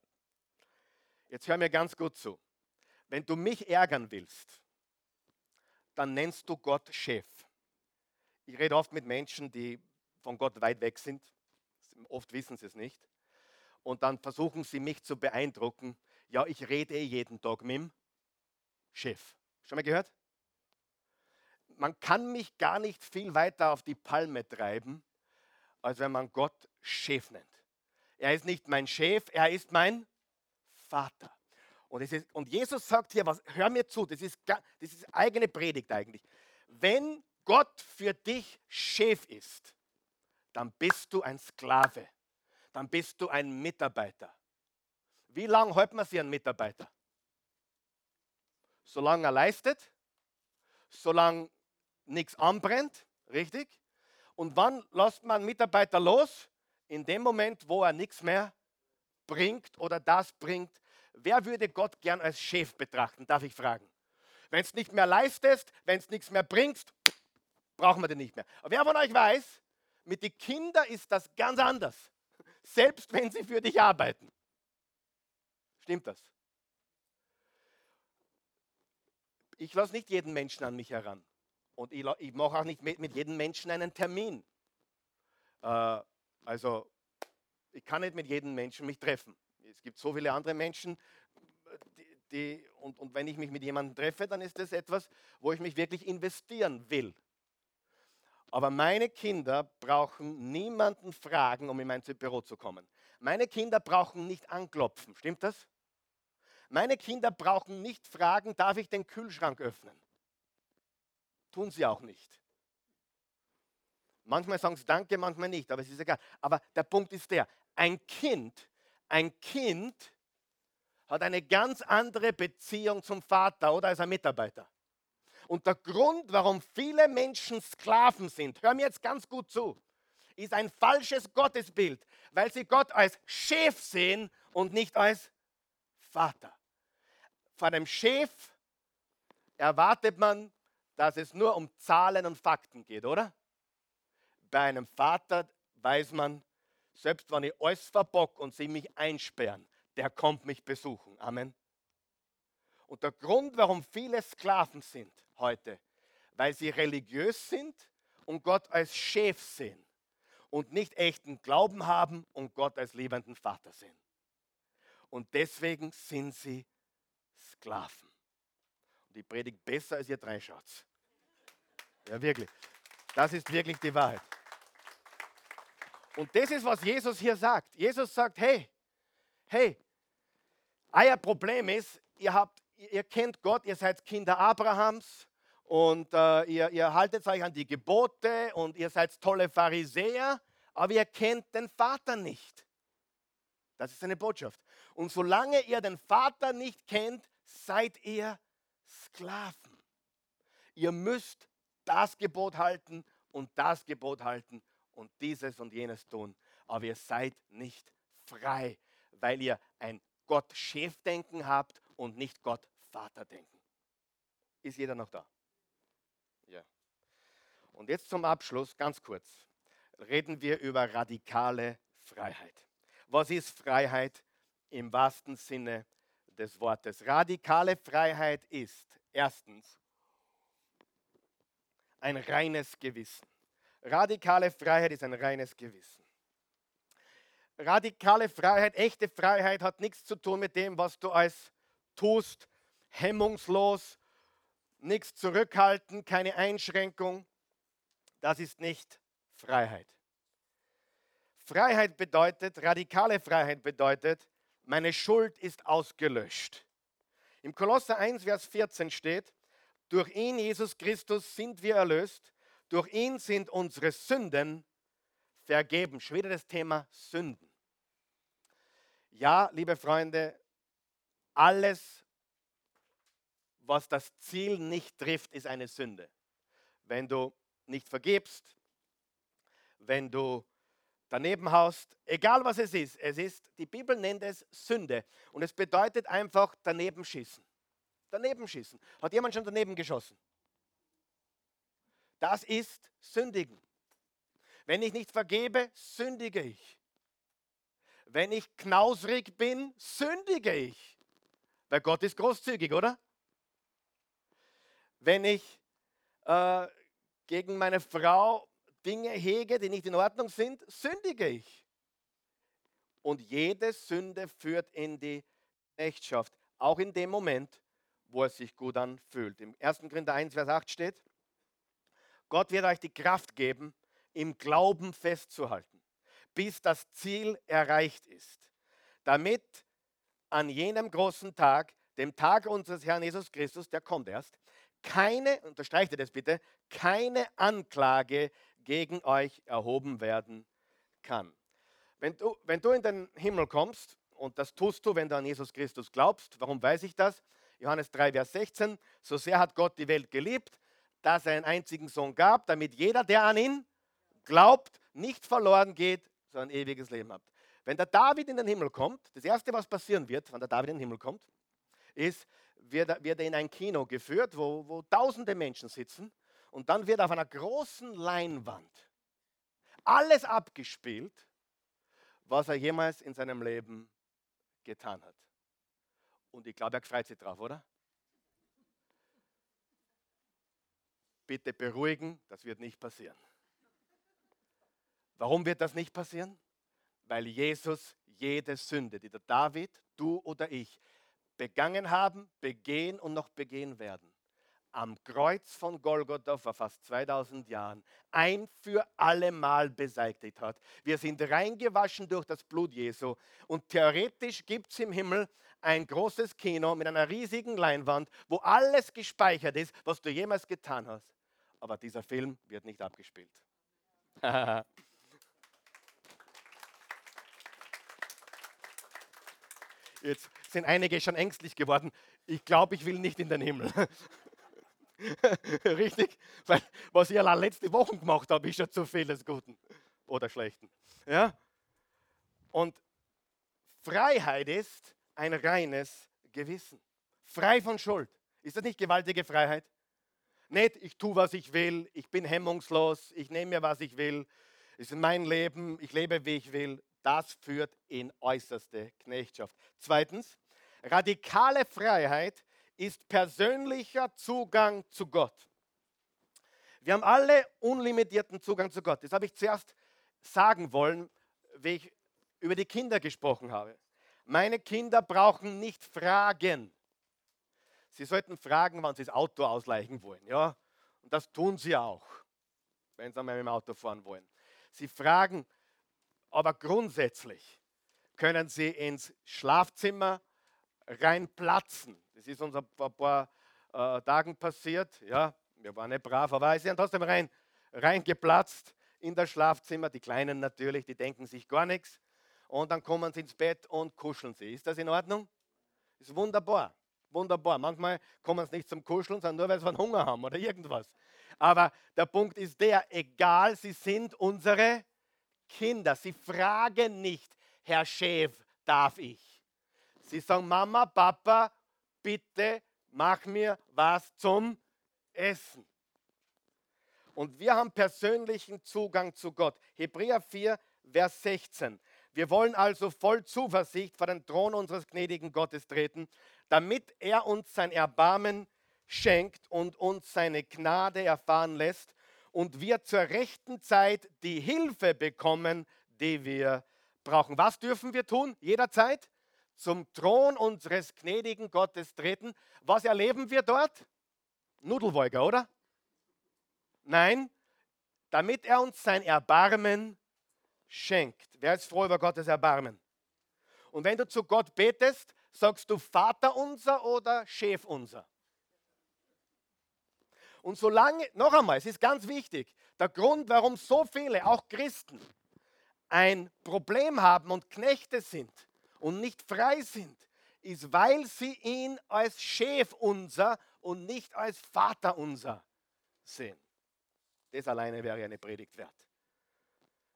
Jetzt hör mir ganz gut zu. Wenn du mich ärgern willst, dann nennst du Gott Chef. Ich rede oft mit Menschen, die von Gott weit weg sind. Oft wissen sie es nicht. Und dann versuchen sie mich zu beeindrucken. Ja, ich rede jeden Tag mit dem Chef. Schon mal gehört? Man kann mich gar nicht viel weiter auf die Palme treiben, als wenn man Gott Chef nennt. Er ist nicht mein Chef, er ist mein Vater. Und, ist, und Jesus sagt hier was, hör mir zu, das ist, das ist eigene Predigt eigentlich. Wenn Gott für dich Chef ist, dann bist du ein Sklave, dann bist du ein Mitarbeiter. Wie lange hält man sich einen Mitarbeiter? Solange er leistet, solange nichts anbrennt, richtig? Und wann lässt man einen Mitarbeiter los? In dem Moment, wo er nichts mehr bringt oder das bringt, wer würde Gott gern als Chef betrachten, darf ich fragen? Wenn es nicht mehr leistest, wenn es nichts mehr bringst, brauchen wir den nicht mehr. Aber wer von euch weiß, mit den Kindern ist das ganz anders. Selbst wenn sie für dich arbeiten. Stimmt das? Ich lasse nicht jeden Menschen an mich heran. Und ich, ich mache auch nicht mit, mit jedem Menschen einen Termin. Äh, also, ich kann nicht mit jedem Menschen mich treffen. Es gibt so viele andere Menschen, die, die, und, und wenn ich mich mit jemandem treffe, dann ist das etwas, wo ich mich wirklich investieren will. Aber meine Kinder brauchen niemanden fragen, um in mein Büro zu kommen. Meine Kinder brauchen nicht anklopfen. Stimmt das? Meine Kinder brauchen nicht fragen, darf ich den Kühlschrank öffnen? Tun sie auch nicht. Manchmal sagen sie Danke, manchmal nicht, aber es ist egal. Aber der Punkt ist der, ein Kind, ein Kind hat eine ganz andere Beziehung zum Vater oder als ein Mitarbeiter. Und der Grund, warum viele Menschen Sklaven sind, hör mir jetzt ganz gut zu, ist ein falsches Gottesbild, weil sie Gott als Chef sehen und nicht als Vater. Von einem Chef erwartet man, dass es nur um Zahlen und Fakten geht, oder? Bei einem Vater weiß man, selbst wenn ich alles verbock und sie mich einsperren, der kommt mich besuchen. Amen. Und der Grund, warum viele Sklaven sind heute, weil sie religiös sind und Gott als Chef sehen und nicht echten Glauben haben und Gott als liebenden Vater sehen. Und deswegen sind sie Sklaven. Und die predigt besser, als ihr drei schaut. Ja, wirklich. Das ist wirklich die Wahrheit. Und das ist, was Jesus hier sagt. Jesus sagt, hey, hey, euer Problem ist, ihr habt ihr kennt Gott, ihr seid Kinder Abrahams und äh, ihr, ihr haltet euch an die Gebote und ihr seid tolle Pharisäer, aber ihr kennt den Vater nicht. Das ist eine Botschaft. Und solange ihr den Vater nicht kennt, seid ihr Sklaven. Ihr müsst das Gebot halten und das Gebot halten und dieses und jenes tun. Aber ihr seid nicht frei, weil ihr ein Gott-Chefdenken habt und nicht Gott Vater denken. Ist jeder noch da? Ja. Und jetzt zum Abschluss, ganz kurz, reden wir über radikale Freiheit. Was ist Freiheit im wahrsten Sinne des Wortes? Radikale Freiheit ist erstens ein reines Gewissen. Radikale Freiheit ist ein reines Gewissen. Radikale Freiheit, echte Freiheit hat nichts zu tun mit dem, was du als tust, hemmungslos, nichts zurückhalten, keine Einschränkung. Das ist nicht Freiheit. Freiheit bedeutet, radikale Freiheit bedeutet, meine Schuld ist ausgelöscht. Im Kolosser 1, Vers 14 steht, durch ihn, Jesus Christus, sind wir erlöst, durch ihn sind unsere Sünden vergeben. Schon wieder das Thema Sünden. Ja, liebe Freunde, alles, was das Ziel nicht trifft, ist eine Sünde. Wenn du nicht vergibst, wenn du daneben haust, egal was es ist, es ist, die Bibel nennt es Sünde und es bedeutet einfach daneben schießen. Daneben schießen. Hat jemand schon daneben geschossen? Das ist Sündigen. Wenn ich nicht vergebe, sündige ich. Wenn ich knausrig bin, sündige ich. Weil Gott ist großzügig, oder? wenn ich äh, gegen meine Frau Dinge hege, die nicht in Ordnung sind, sündige ich. Und jede Sünde führt in die Knechtschaft, auch in dem Moment, wo es sich gut anfühlt. Im 1. Korinther 1, Vers 8 steht, Gott wird euch die Kraft geben, im Glauben festzuhalten, bis das Ziel erreicht ist, damit an jenem großen Tag, dem Tag unseres Herrn Jesus Christus, der kommt erst, keine, unterstreicht ihr das bitte, keine Anklage gegen euch erhoben werden kann. Wenn du, wenn du in den Himmel kommst, und das tust du, wenn du an Jesus Christus glaubst, warum weiß ich das? Johannes 3, Vers 16, so sehr hat Gott die Welt geliebt, dass er einen einzigen Sohn gab, damit jeder, der an ihn glaubt, nicht verloren geht, sondern ein ewiges Leben hat. Wenn der David in den Himmel kommt, das Erste, was passieren wird, wenn der David in den Himmel kommt, ist, wird er, wird er in ein Kino geführt, wo, wo tausende Menschen sitzen und dann wird auf einer großen Leinwand alles abgespielt, was er jemals in seinem Leben getan hat. Und ich glaube, er freut sich drauf, oder? Bitte beruhigen, das wird nicht passieren. Warum wird das nicht passieren? Weil Jesus jede Sünde, die der David, du oder ich begangen haben, begehen und noch begehen werden, am Kreuz von Golgotha vor fast 2000 Jahren ein für alle Mal beseitigt hat. Wir sind reingewaschen durch das Blut Jesu und theoretisch gibt es im Himmel ein großes Kino mit einer riesigen Leinwand, wo alles gespeichert ist, was du jemals getan hast. Aber dieser Film wird nicht abgespielt. Jetzt sind einige schon ängstlich geworden. Ich glaube, ich will nicht in den Himmel. Richtig? Weil was ich allein letzte Woche gemacht habe, ist ja zu vieles Guten oder Schlechten. Ja? Und Freiheit ist ein reines Gewissen. Frei von Schuld. Ist das nicht gewaltige Freiheit? Nicht, ich tue, was ich will, ich bin hemmungslos, ich nehme mir, was ich will, es ist mein Leben, ich lebe, wie ich will. Das führt in äußerste Knechtschaft. Zweitens, radikale Freiheit ist persönlicher Zugang zu Gott. Wir haben alle unlimitierten Zugang zu Gott. Das habe ich zuerst sagen wollen, wie ich über die Kinder gesprochen habe. Meine Kinder brauchen nicht fragen. Sie sollten fragen, wann sie das Auto ausleichen wollen. Ja? Und das tun sie auch, wenn sie einmal mit dem Auto fahren wollen. Sie fragen, aber grundsätzlich können Sie ins Schlafzimmer reinplatzen. Das ist uns vor ein paar äh, Tagen passiert. Ja, wir waren nicht brav, aber sie sind trotzdem rein, reingeplatzt in das Schlafzimmer. Die Kleinen natürlich, die denken sich gar nichts. Und dann kommen sie ins Bett und kuscheln sie. Ist das in Ordnung? Ist wunderbar. Wunderbar. Manchmal kommen sie nicht zum Kuscheln, sondern nur, weil sie einen Hunger haben oder irgendwas. Aber der Punkt ist der, egal, sie sind unsere Kinder, sie fragen nicht, Herr Chef, darf ich? Sie sagen, Mama, Papa, bitte mach mir was zum Essen. Und wir haben persönlichen Zugang zu Gott. Hebräer 4, Vers 16. Wir wollen also voll Zuversicht vor den Thron unseres gnädigen Gottes treten, damit er uns sein Erbarmen schenkt und uns seine Gnade erfahren lässt und wir zur rechten Zeit die Hilfe bekommen, die wir brauchen. Was dürfen wir tun? Jederzeit zum Thron unseres gnädigen Gottes treten. Was erleben wir dort? Nudelwolke, oder? Nein, damit er uns sein Erbarmen schenkt. Wer ist froh über Gottes Erbarmen? Und wenn du zu Gott betest, sagst du Vater unser oder Chef unser? Und solange, noch einmal, es ist ganz wichtig, der Grund, warum so viele, auch Christen, ein Problem haben und Knechte sind und nicht frei sind, ist, weil sie ihn als Chef unser und nicht als Vater unser sehen. Das alleine wäre eine Predigt wert.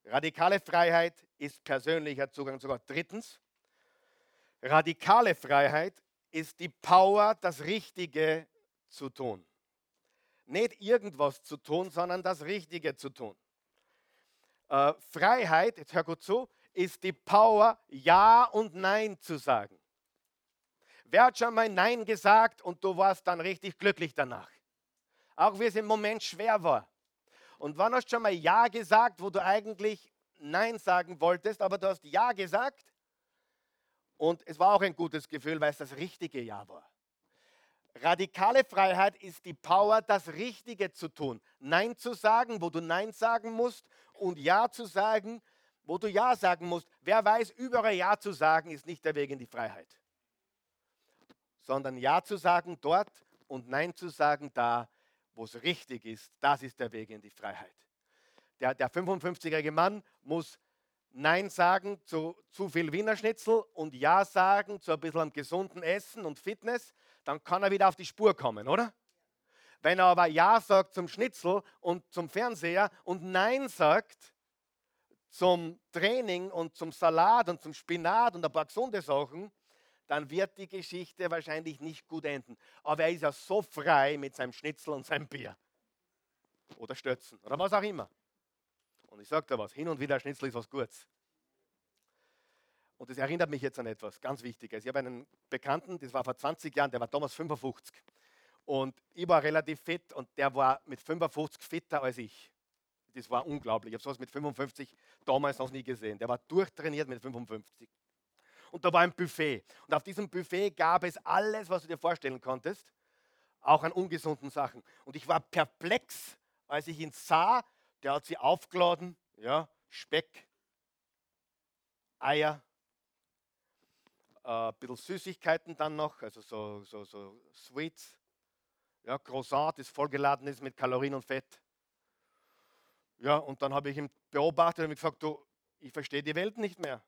Radikale Freiheit ist persönlicher Zugang zu Gott. Drittens, radikale Freiheit ist die Power, das Richtige zu tun nicht irgendwas zu tun, sondern das Richtige zu tun. Äh, Freiheit, jetzt hör gut zu, ist die Power, Ja und Nein zu sagen. Wer hat schon mal Nein gesagt und du warst dann richtig glücklich danach? Auch wie es im Moment schwer war. Und wann hast du schon mal Ja gesagt, wo du eigentlich Nein sagen wolltest, aber du hast Ja gesagt? Und es war auch ein gutes Gefühl, weil es das richtige Ja war. Radikale Freiheit ist die Power, das Richtige zu tun. Nein zu sagen, wo du Nein sagen musst und Ja zu sagen, wo du Ja sagen musst. Wer weiß, überall Ja zu sagen, ist nicht der Weg in die Freiheit. Sondern Ja zu sagen dort und Nein zu sagen da, wo es richtig ist. Das ist der Weg in die Freiheit. Der, der 55-jährige Mann muss Nein sagen zu zu viel Wiener Schnitzel und Ja sagen zu ein bisschen gesunden Essen und Fitness dann kann er wieder auf die Spur kommen, oder? Wenn er aber Ja sagt zum Schnitzel und zum Fernseher und Nein sagt zum Training und zum Salat und zum Spinat und ein paar gesunde Sachen, dann wird die Geschichte wahrscheinlich nicht gut enden. Aber er ist ja so frei mit seinem Schnitzel und seinem Bier. Oder Stötzen oder was auch immer. Und ich sage da was, hin und wieder Schnitzel ist was Gutes. Und das erinnert mich jetzt an etwas ganz Wichtiges. Ich habe einen Bekannten, das war vor 20 Jahren, der war damals 55. Und ich war relativ fit und der war mit 55 fitter als ich. Das war unglaublich. Ich habe sowas mit 55 damals noch nie gesehen. Der war durchtrainiert mit 55. Und da war ein Buffet. Und auf diesem Buffet gab es alles, was du dir vorstellen konntest, auch an ungesunden Sachen. Und ich war perplex, als ich ihn sah. Der hat sie aufgeladen, ja, Speck, Eier, äh, ein bisschen Süßigkeiten dann noch, also so, so, so Sweets. Ja, Croissant, das vollgeladen ist mit Kalorien und Fett. Ja, und dann habe ich ihn beobachtet und gesagt, du, ich verstehe die Welt nicht mehr.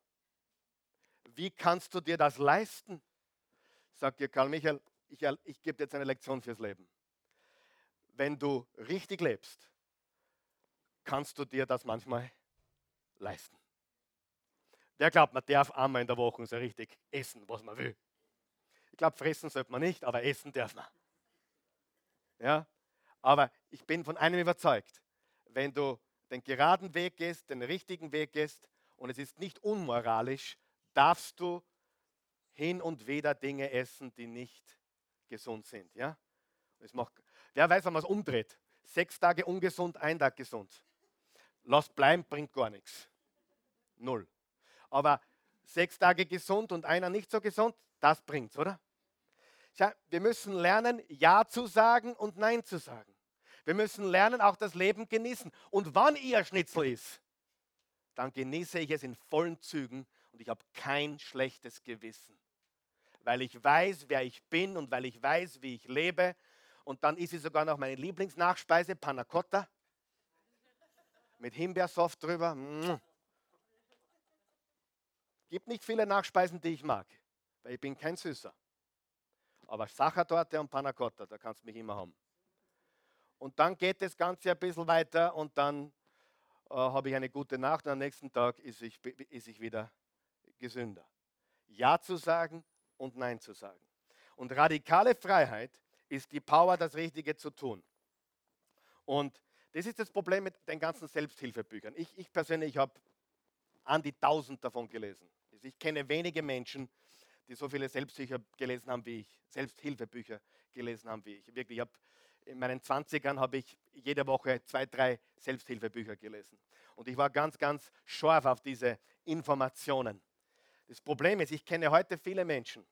Wie kannst du dir das leisten? Sagt dir Karl Michael, ich, ich gebe dir jetzt eine Lektion fürs Leben. Wenn du richtig lebst, kannst du dir das manchmal leisten. Wer glaubt, man darf einmal in der Woche so richtig essen, was man will? Ich glaube, fressen sollte man nicht, aber essen darf man. Ja? Aber ich bin von einem überzeugt, wenn du den geraden Weg gehst, den richtigen Weg gehst und es ist nicht unmoralisch, darfst du hin und wieder Dinge essen, die nicht gesund sind. Ja? Es macht, wer weiß, wenn man es umdreht. Sechs Tage ungesund, ein Tag gesund. Lass bleiben, bringt gar nichts. Null. Aber sechs Tage gesund und einer nicht so gesund, das bringt's, oder? Ja, wir müssen lernen, Ja zu sagen und Nein zu sagen. Wir müssen lernen, auch das Leben genießen. Und wann ihr Schnitzel ist, dann genieße ich es in vollen Zügen und ich habe kein schlechtes Gewissen. Weil ich weiß, wer ich bin und weil ich weiß, wie ich lebe. Und dann ist sie sogar noch meine Lieblingsnachspeise, Panna Cotta. Mit Himbeersoft drüber. Gibt nicht viele Nachspeisen, die ich mag, weil ich bin kein Süßer. Aber Sachertorte und Panna Cotta, da kannst du mich immer haben. Und dann geht das Ganze ein bisschen weiter und dann äh, habe ich eine gute Nacht und am nächsten Tag ist ich, ist ich wieder gesünder. Ja zu sagen und Nein zu sagen. Und radikale Freiheit ist die Power, das Richtige zu tun. Und das ist das Problem mit den ganzen Selbsthilfebüchern. Ich, ich persönlich habe an die tausend davon gelesen. Also ich kenne wenige Menschen, die so viele Selbsthilfebücher gelesen haben wie ich, Selbsthilfebücher gelesen haben wie ich. Wirklich, ich habe in meinen 20ern habe ich jede Woche zwei, drei Selbsthilfebücher gelesen. Und ich war ganz, ganz scharf auf diese Informationen. Das Problem ist, ich kenne heute viele Menschen,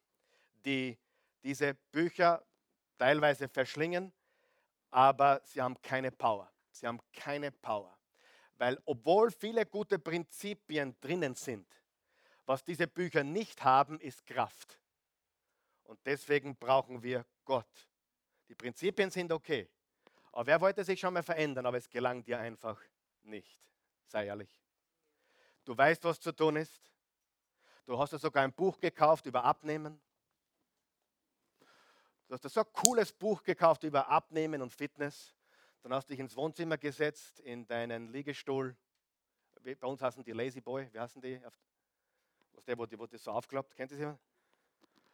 die diese Bücher teilweise verschlingen, aber sie haben keine Power. Sie haben keine Power. Weil obwohl viele gute Prinzipien drinnen sind, was diese Bücher nicht haben, ist Kraft. Und deswegen brauchen wir Gott. Die Prinzipien sind okay. Aber wer wollte sich schon mal verändern, aber es gelang dir einfach nicht. Sei ehrlich. Du weißt, was zu tun ist. Du hast ja sogar ein Buch gekauft über Abnehmen. Du hast so ein cooles Buch gekauft über Abnehmen und Fitness. Dann hast du dich ins Wohnzimmer gesetzt, in deinen Liegestuhl. Bei uns heißen die Lazy Boy. Wie heißen die? Was der, wo, die, wo das so aufklappt? Kennt ihr sie?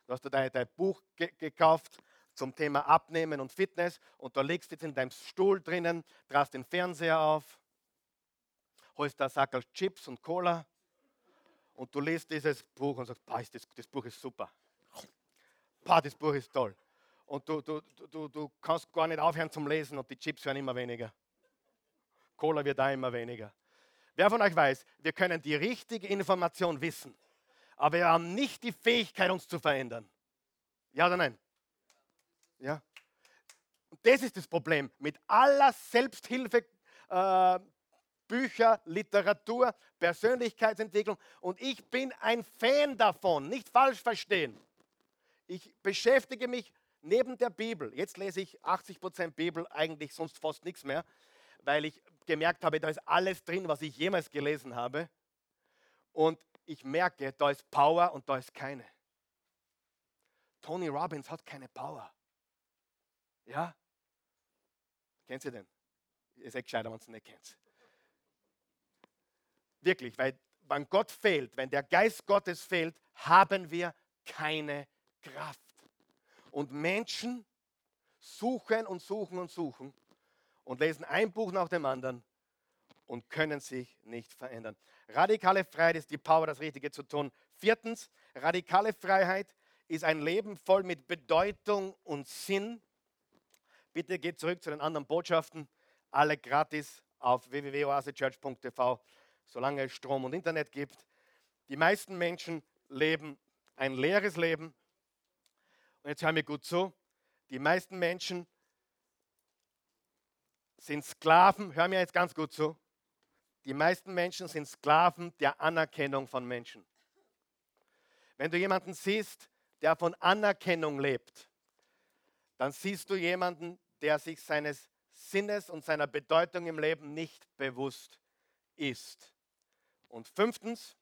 Du hast dein, dein Buch ge gekauft zum Thema Abnehmen und Fitness und da legst du jetzt in deinem Stuhl drinnen, drast den Fernseher auf, holst da Sackel Chips und Cola und du liest dieses Buch und sagst, das, das Buch ist super. Pah, das Buch ist toll. Und du, du, du, du kannst gar nicht aufhören zum Lesen und die Chips werden immer weniger. Cola wird da immer weniger. Wer von euch weiß, wir können die richtige Information wissen, aber wir haben nicht die Fähigkeit, uns zu verändern. Ja oder nein? Ja. Und das ist das Problem mit aller Selbsthilfe, äh, Bücher, Literatur, Persönlichkeitsentwicklung. Und ich bin ein Fan davon, nicht falsch verstehen. Ich beschäftige mich neben der Bibel, jetzt lese ich 80% Bibel, eigentlich sonst fast nichts mehr, weil ich gemerkt habe, da ist alles drin, was ich jemals gelesen habe. Und ich merke, da ist Power und da ist keine. Tony Robbins hat keine Power. Ja? Kennt ihr den? Ihr seid gescheiter, wenn ihr es nicht kennt. Wirklich, weil wenn Gott fehlt, wenn der Geist Gottes fehlt, haben wir keine Kraft. Und Menschen suchen und suchen und suchen und lesen ein Buch nach dem anderen und können sich nicht verändern. Radikale Freiheit ist die Power, das Richtige zu tun. Viertens, radikale Freiheit ist ein Leben voll mit Bedeutung und Sinn. Bitte geht zurück zu den anderen Botschaften, alle gratis auf www.oasechurch.tv, solange es Strom und Internet gibt. Die meisten Menschen leben ein leeres Leben. Und jetzt hör mir gut zu. Die meisten Menschen sind Sklaven, hör mir jetzt ganz gut zu. Die meisten Menschen sind Sklaven der Anerkennung von Menschen. Wenn du jemanden siehst, der von Anerkennung lebt, dann siehst du jemanden, der sich seines Sinnes und seiner Bedeutung im Leben nicht bewusst ist. Und fünftens,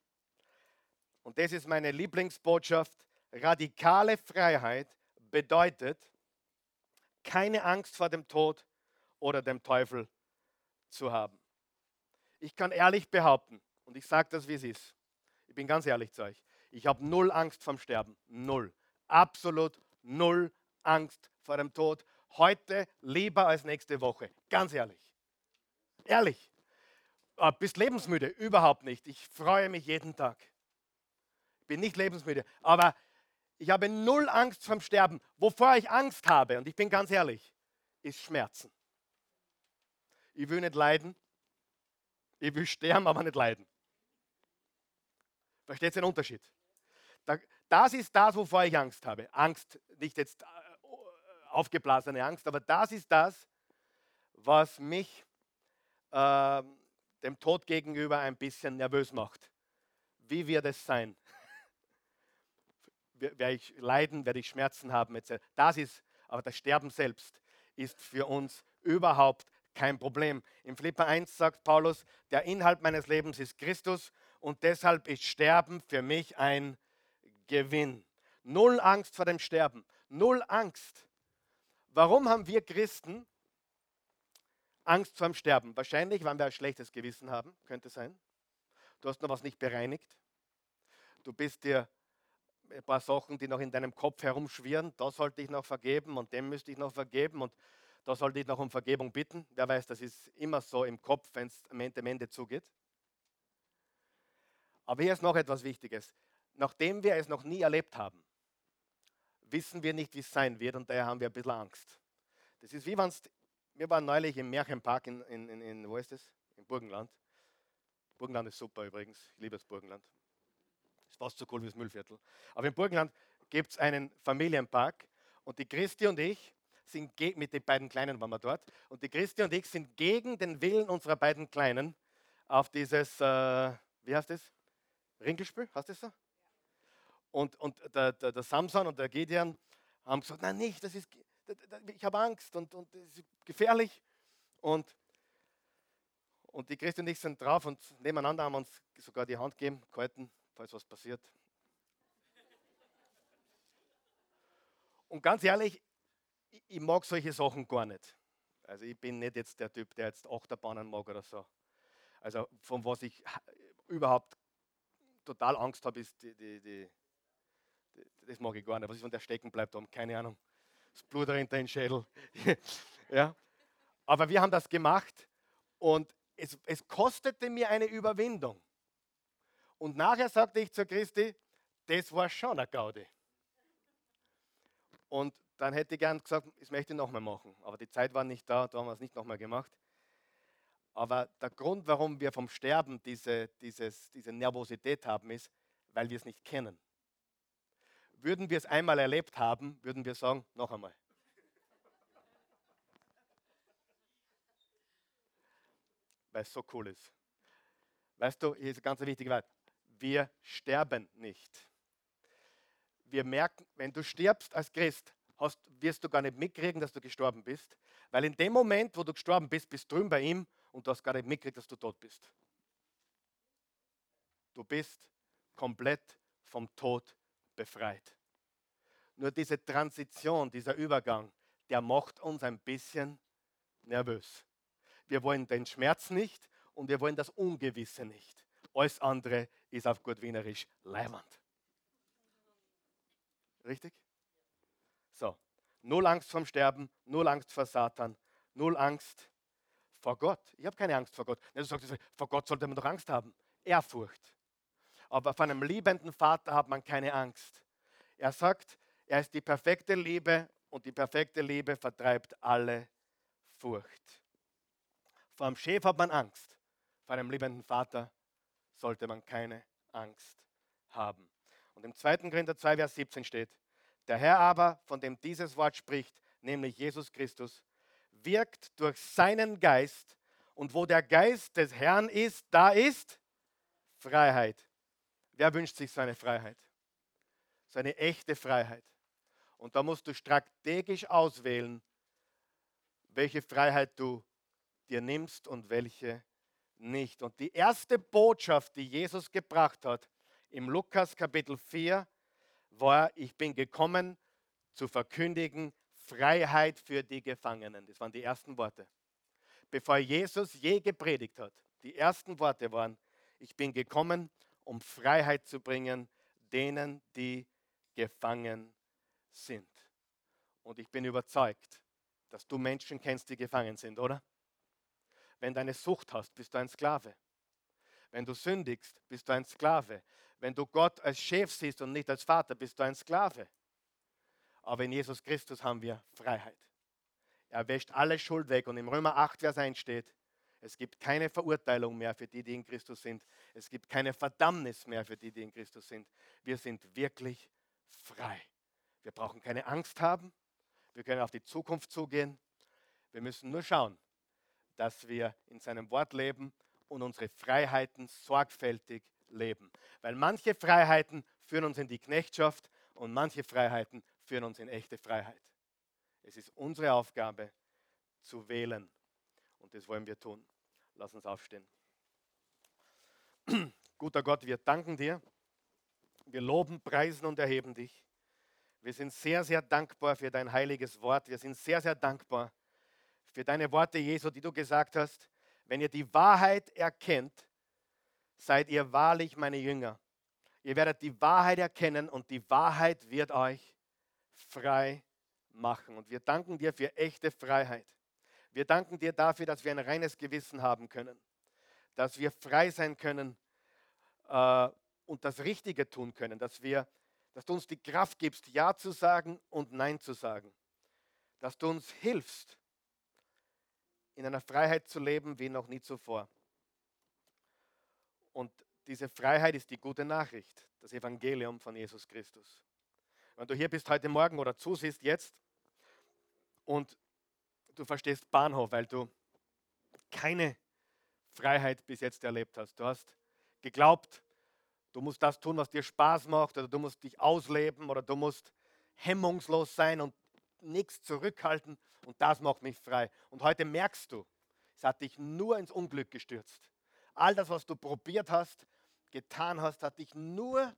und das ist meine Lieblingsbotschaft, radikale Freiheit bedeutet, keine Angst vor dem Tod oder dem Teufel zu haben. Ich kann ehrlich behaupten, und ich sage das, wie es ist, ich bin ganz ehrlich zu euch, ich habe null Angst vom Sterben. Null. Absolut null Angst vor dem Tod. Heute lieber als nächste Woche. Ganz ehrlich. Ehrlich. Äh, bist lebensmüde? Überhaupt nicht. Ich freue mich jeden Tag. Ich bin nicht lebensmüde. Aber ich habe null Angst vom Sterben. Wovor ich Angst habe, und ich bin ganz ehrlich, ist Schmerzen. Ich will nicht leiden. Ich will sterben, aber nicht leiden. Versteht ihr den Unterschied? Das ist das, wovor ich Angst habe. Angst, nicht jetzt äh, aufgeblasene Angst, aber das ist das, was mich äh, dem Tod gegenüber ein bisschen nervös macht. Wie wird es sein? werde ich leiden, werde ich Schmerzen haben. Das ist, aber das Sterben selbst ist für uns überhaupt kein Problem. Im Philipper 1 sagt Paulus, der Inhalt meines Lebens ist Christus und deshalb ist Sterben für mich ein Gewinn. Null Angst vor dem Sterben, null Angst. Warum haben wir Christen Angst vor dem Sterben? Wahrscheinlich, weil wir ein schlechtes Gewissen haben, könnte sein. Du hast noch was nicht bereinigt. Du bist dir ein paar Sachen, die noch in deinem Kopf herumschwirren. Da sollte ich noch vergeben und dem müsste ich noch vergeben und da sollte ich noch um Vergebung bitten. Wer weiß, das ist immer so im Kopf, wenn es am Ende, am Ende zugeht. Aber hier ist noch etwas Wichtiges. Nachdem wir es noch nie erlebt haben, wissen wir nicht, wie es sein wird und daher haben wir ein bisschen Angst. Das ist wie wenn es, wir waren neulich im Märchenpark in, in, in, in, wo ist das? Im Burgenland. Burgenland ist super übrigens, ich liebe das Burgenland fast so cool wie das Müllviertel. Aber im Burgenland gibt es einen Familienpark und die Christi und ich sind mit den beiden Kleinen waren wir dort und die Christi und ich sind gegen den Willen unserer beiden Kleinen auf dieses, äh, wie heißt das? Ringelspiel, hast du das so? Und, und der, der, der, Samson und der Gideon haben gesagt, nein nicht, das ist, ich habe Angst und, und das ist gefährlich. Und, und die Christi und ich sind drauf und nebeneinander haben uns sogar die Hand gegeben, gehalten falls was passiert. Und ganz ehrlich, ich mag solche Sachen gar nicht. Also ich bin nicht jetzt der Typ, der jetzt Achterbahnen mag oder so. Also von was ich überhaupt total Angst habe, ist die, die, die, das mag ich gar nicht. Was ist, wenn der stecken bleibt? Um, keine Ahnung. Das Blut rennt in den Schädel. ja. Aber wir haben das gemacht und es, es kostete mir eine Überwindung. Und nachher sagte ich zu Christi, das war schon eine Gaudi. Und dann hätte ich gern gesagt, das möchte ich nochmal machen. Aber die Zeit war nicht da, da haben wir es nicht nochmal gemacht. Aber der Grund, warum wir vom Sterben diese, dieses, diese Nervosität haben, ist, weil wir es nicht kennen. Würden wir es einmal erlebt haben, würden wir sagen, noch einmal. Weil es so cool ist. Weißt du, hier ist eine ganz wichtige Wahrheit wir sterben nicht. Wir merken, wenn du stirbst als Christ, hast, wirst du gar nicht mitkriegen, dass du gestorben bist, weil in dem Moment, wo du gestorben bist, bist du drüben bei ihm und du hast gar nicht mitgekriegt, dass du tot bist. Du bist komplett vom Tod befreit. Nur diese Transition, dieser Übergang, der macht uns ein bisschen nervös. Wir wollen den Schmerz nicht und wir wollen das Ungewisse nicht Alles andere ist auf gut Wienerisch Leiwand. Richtig? So, null Angst vom Sterben, null Angst vor Satan, null Angst vor Gott. Ich habe keine Angst vor Gott. Du sagst, vor Gott sollte man doch Angst haben. Ehrfurcht. Aber vor einem liebenden Vater hat man keine Angst. Er sagt, er ist die perfekte Liebe und die perfekte Liebe vertreibt alle Furcht. Vor einem Chef hat man Angst. Vor einem liebenden Vater sollte man keine Angst haben. Und im 2. Korinther 2, Vers 17 steht, der Herr aber, von dem dieses Wort spricht, nämlich Jesus Christus, wirkt durch seinen Geist. Und wo der Geist des Herrn ist, da ist Freiheit. Wer wünscht sich so eine Freiheit? So eine echte Freiheit. Und da musst du strategisch auswählen, welche Freiheit du dir nimmst und welche nicht. Und die erste Botschaft, die Jesus gebracht hat im Lukas Kapitel 4, war, ich bin gekommen zu verkündigen Freiheit für die Gefangenen. Das waren die ersten Worte. Bevor Jesus je gepredigt hat, die ersten Worte waren, ich bin gekommen, um Freiheit zu bringen denen, die gefangen sind. Und ich bin überzeugt, dass du Menschen kennst, die gefangen sind, oder? Wenn du eine Sucht hast, bist du ein Sklave. Wenn du sündigst, bist du ein Sklave. Wenn du Gott als Chef siehst und nicht als Vater, bist du ein Sklave. Aber in Jesus Christus haben wir Freiheit. Er wäscht alle Schuld weg. Und im Römer 8, Vers 1 steht, es gibt keine Verurteilung mehr für die, die in Christus sind. Es gibt keine Verdammnis mehr für die, die in Christus sind. Wir sind wirklich frei. Wir brauchen keine Angst haben. Wir können auf die Zukunft zugehen. Wir müssen nur schauen, dass wir in seinem Wort leben und unsere Freiheiten sorgfältig leben. Weil manche Freiheiten führen uns in die Knechtschaft und manche Freiheiten führen uns in echte Freiheit. Es ist unsere Aufgabe zu wählen und das wollen wir tun. Lass uns aufstehen. Guter Gott, wir danken dir. Wir loben, preisen und erheben dich. Wir sind sehr, sehr dankbar für dein heiliges Wort. Wir sind sehr, sehr dankbar für deine Worte, Jesu, die du gesagt hast. Wenn ihr die Wahrheit erkennt, seid ihr wahrlich meine Jünger. Ihr werdet die Wahrheit erkennen und die Wahrheit wird euch frei machen. Und wir danken dir für echte Freiheit. Wir danken dir dafür, dass wir ein reines Gewissen haben können, dass wir frei sein können äh, und das Richtige tun können, dass, wir, dass du uns die Kraft gibst, Ja zu sagen und Nein zu sagen, dass du uns hilfst, in einer Freiheit zu leben wie noch nie zuvor. Und diese Freiheit ist die gute Nachricht, das Evangelium von Jesus Christus. Wenn du hier bist heute Morgen oder zusiehst jetzt und du verstehst Bahnhof, weil du keine Freiheit bis jetzt erlebt hast. Du hast geglaubt, du musst das tun, was dir Spaß macht, oder du musst dich ausleben, oder du musst hemmungslos sein und nichts zurückhalten, und das macht mich frei. Und heute merkst du, es hat dich nur ins Unglück gestürzt. All das, was du probiert hast, getan hast, hat dich nur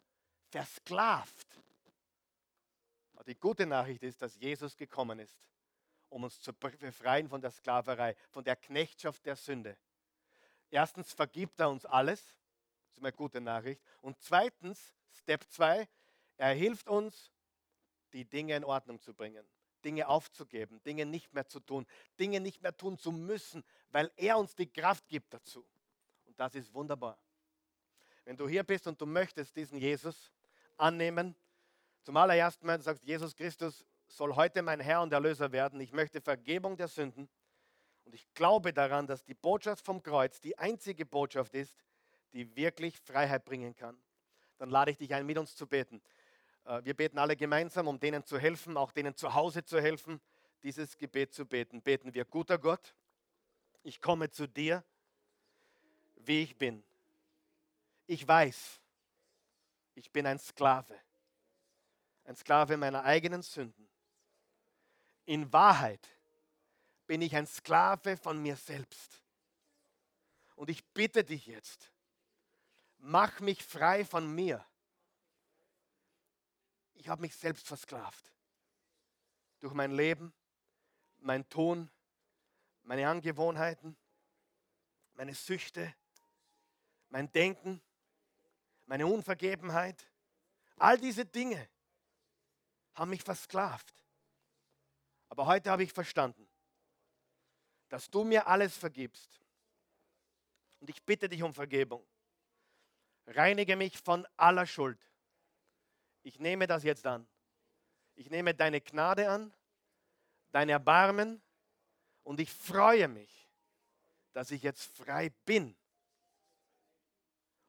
versklavt. Aber die gute Nachricht ist, dass Jesus gekommen ist um uns zu befreien von der Sklaverei, von der Knechtschaft der Sünde. Erstens vergibt er uns alles, das ist eine gute Nachricht. Und zweitens, Step 2, er hilft uns, die Dinge in Ordnung zu bringen, Dinge aufzugeben, Dinge nicht mehr zu tun, Dinge nicht mehr tun zu müssen, weil er uns die Kraft gibt dazu. Und das ist wunderbar. Wenn du hier bist und du möchtest diesen Jesus annehmen, zum allerersten Mal sagst Jesus Christus, soll heute mein Herr und Erlöser werden. Ich möchte Vergebung der Sünden. Und ich glaube daran, dass die Botschaft vom Kreuz die einzige Botschaft ist, die wirklich Freiheit bringen kann. Dann lade ich dich ein, mit uns zu beten. Äh, wir beten alle gemeinsam, um denen zu helfen, auch denen zu Hause zu helfen, dieses Gebet zu beten. Beten wir, guter Gott, ich komme zu dir, wie ich bin. Ich weiß, ich bin ein Sklave, ein Sklave meiner eigenen Sünden. In Wahrheit bin ich ein Sklave von mir selbst. Und ich bitte dich jetzt, mach mich frei von mir. Ich habe mich selbst versklavt. Durch mein Leben, mein Tun, meine Angewohnheiten, meine Süchte, mein Denken, meine Unvergebenheit, all diese Dinge haben mich versklavt. Aber heute habe ich verstanden, dass du mir alles vergibst. Und ich bitte dich um Vergebung. Reinige mich von aller Schuld. Ich nehme das jetzt an. Ich nehme deine Gnade an, dein Erbarmen und ich freue mich, dass ich jetzt frei bin.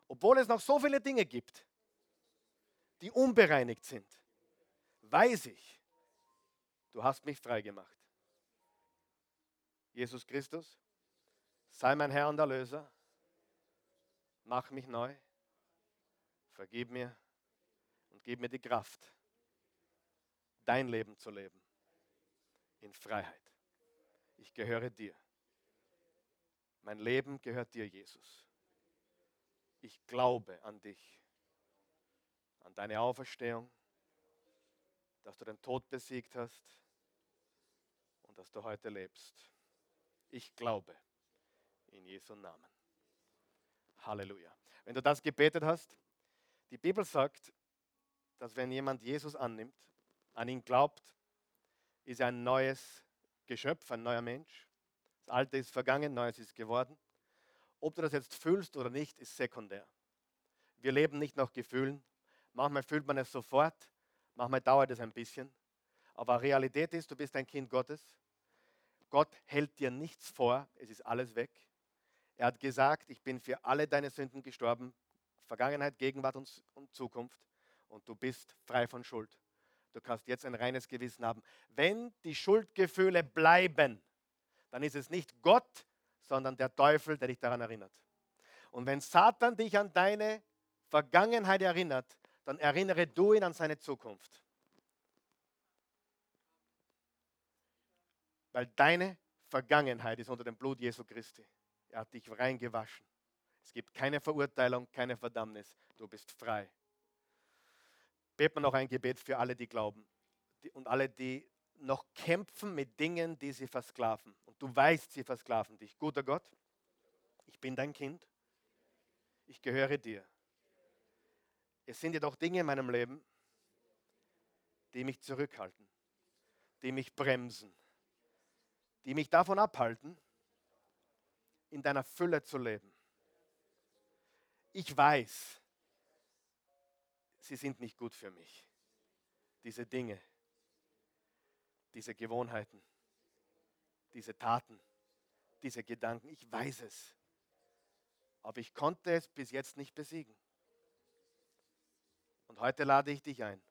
Obwohl es noch so viele Dinge gibt, die unbereinigt sind, weiß ich, du hast mich frei gemacht. Jesus Christus, sei mein Herr und Erlöser, mach mich neu, vergib mir und gib mir die Kraft, dein Leben zu leben in Freiheit. Ich gehöre dir. Mein Leben gehört dir, Jesus. Ich glaube an dich, an deine Auferstehung, dass du den Tod besiegt hast dass du heute lebst. Ich glaube in Jesu Namen. Halleluja. Wenn du das gebetet hast, die Bibel sagt, dass wenn jemand Jesus annimmt, an ihn glaubt, ist er ein neues Geschöpf, ein neuer Mensch. Das Alte ist vergangen, Neues ist geworden. Ob du das jetzt fühlst oder nicht, ist sekundär. Wir leben nicht nach Gefühlen. Manchmal fühlt man es sofort, manchmal dauert es ein bisschen. Aber Realität ist, du bist ein Kind Gottes. Gott hält dir nichts vor, es ist alles weg. Er hat gesagt, ich bin für alle deine Sünden gestorben, Vergangenheit, Gegenwart und, Zukunft. Und du bist frei von Schuld. Du kannst jetzt ein reines Gewissen haben. Wenn die Schuldgefühle bleiben, dann ist es nicht Gott, sondern der Teufel, der dich daran erinnert. Und wenn Satan dich an deine Vergangenheit erinnert, dann erinnere du ihn an seine Zukunft. Weil deine Vergangenheit ist unter dem Blut Jesu Christi. Er hat dich reingewaschen. Es gibt keine Verurteilung, keine Verdammnis. Du bist frei. Beten wir noch ein Gebet für alle, die glauben und alle, die noch kämpfen mit Dingen, die sie versklaven. Und du weißt, sie versklaven dich. Guter Gott, ich bin dein Kind. Ich gehöre dir. Es sind jedoch Dinge in meinem Leben, die mich zurückhalten, die mich bremsen, die mich davon abhalten, in deiner Fülle zu leben. Ich weiß, sie sind nicht gut für mich. Diese Dinge, diese Gewohnheiten, diese Taten, diese Gedanken, ich weiß es. Aber ich konnte es bis jetzt nicht besiegen. Und heute lade ich dich ein,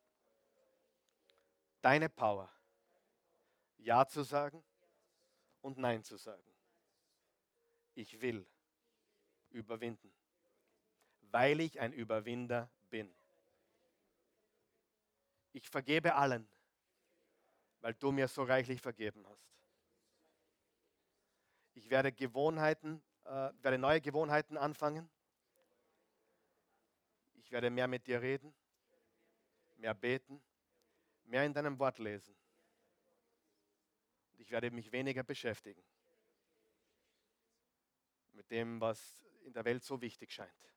deine Power, Ja zu sagen und Nein zu sagen. Ich will überwinden, weil ich ein Überwinder bin. Ich vergebe allen, weil du mir so reichlich vergeben hast. Ich werde Gewohnheiten, äh, werde neue Gewohnheiten anfangen. Ich werde mehr mit dir reden, mehr beten, mehr in deinem Wort lesen. Ich werde mich weniger beschäftigen mit dem, was in der Welt so wichtig scheint.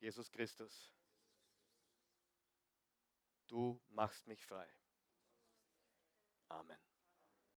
Jesus Christus, du machst mich frei. Amen.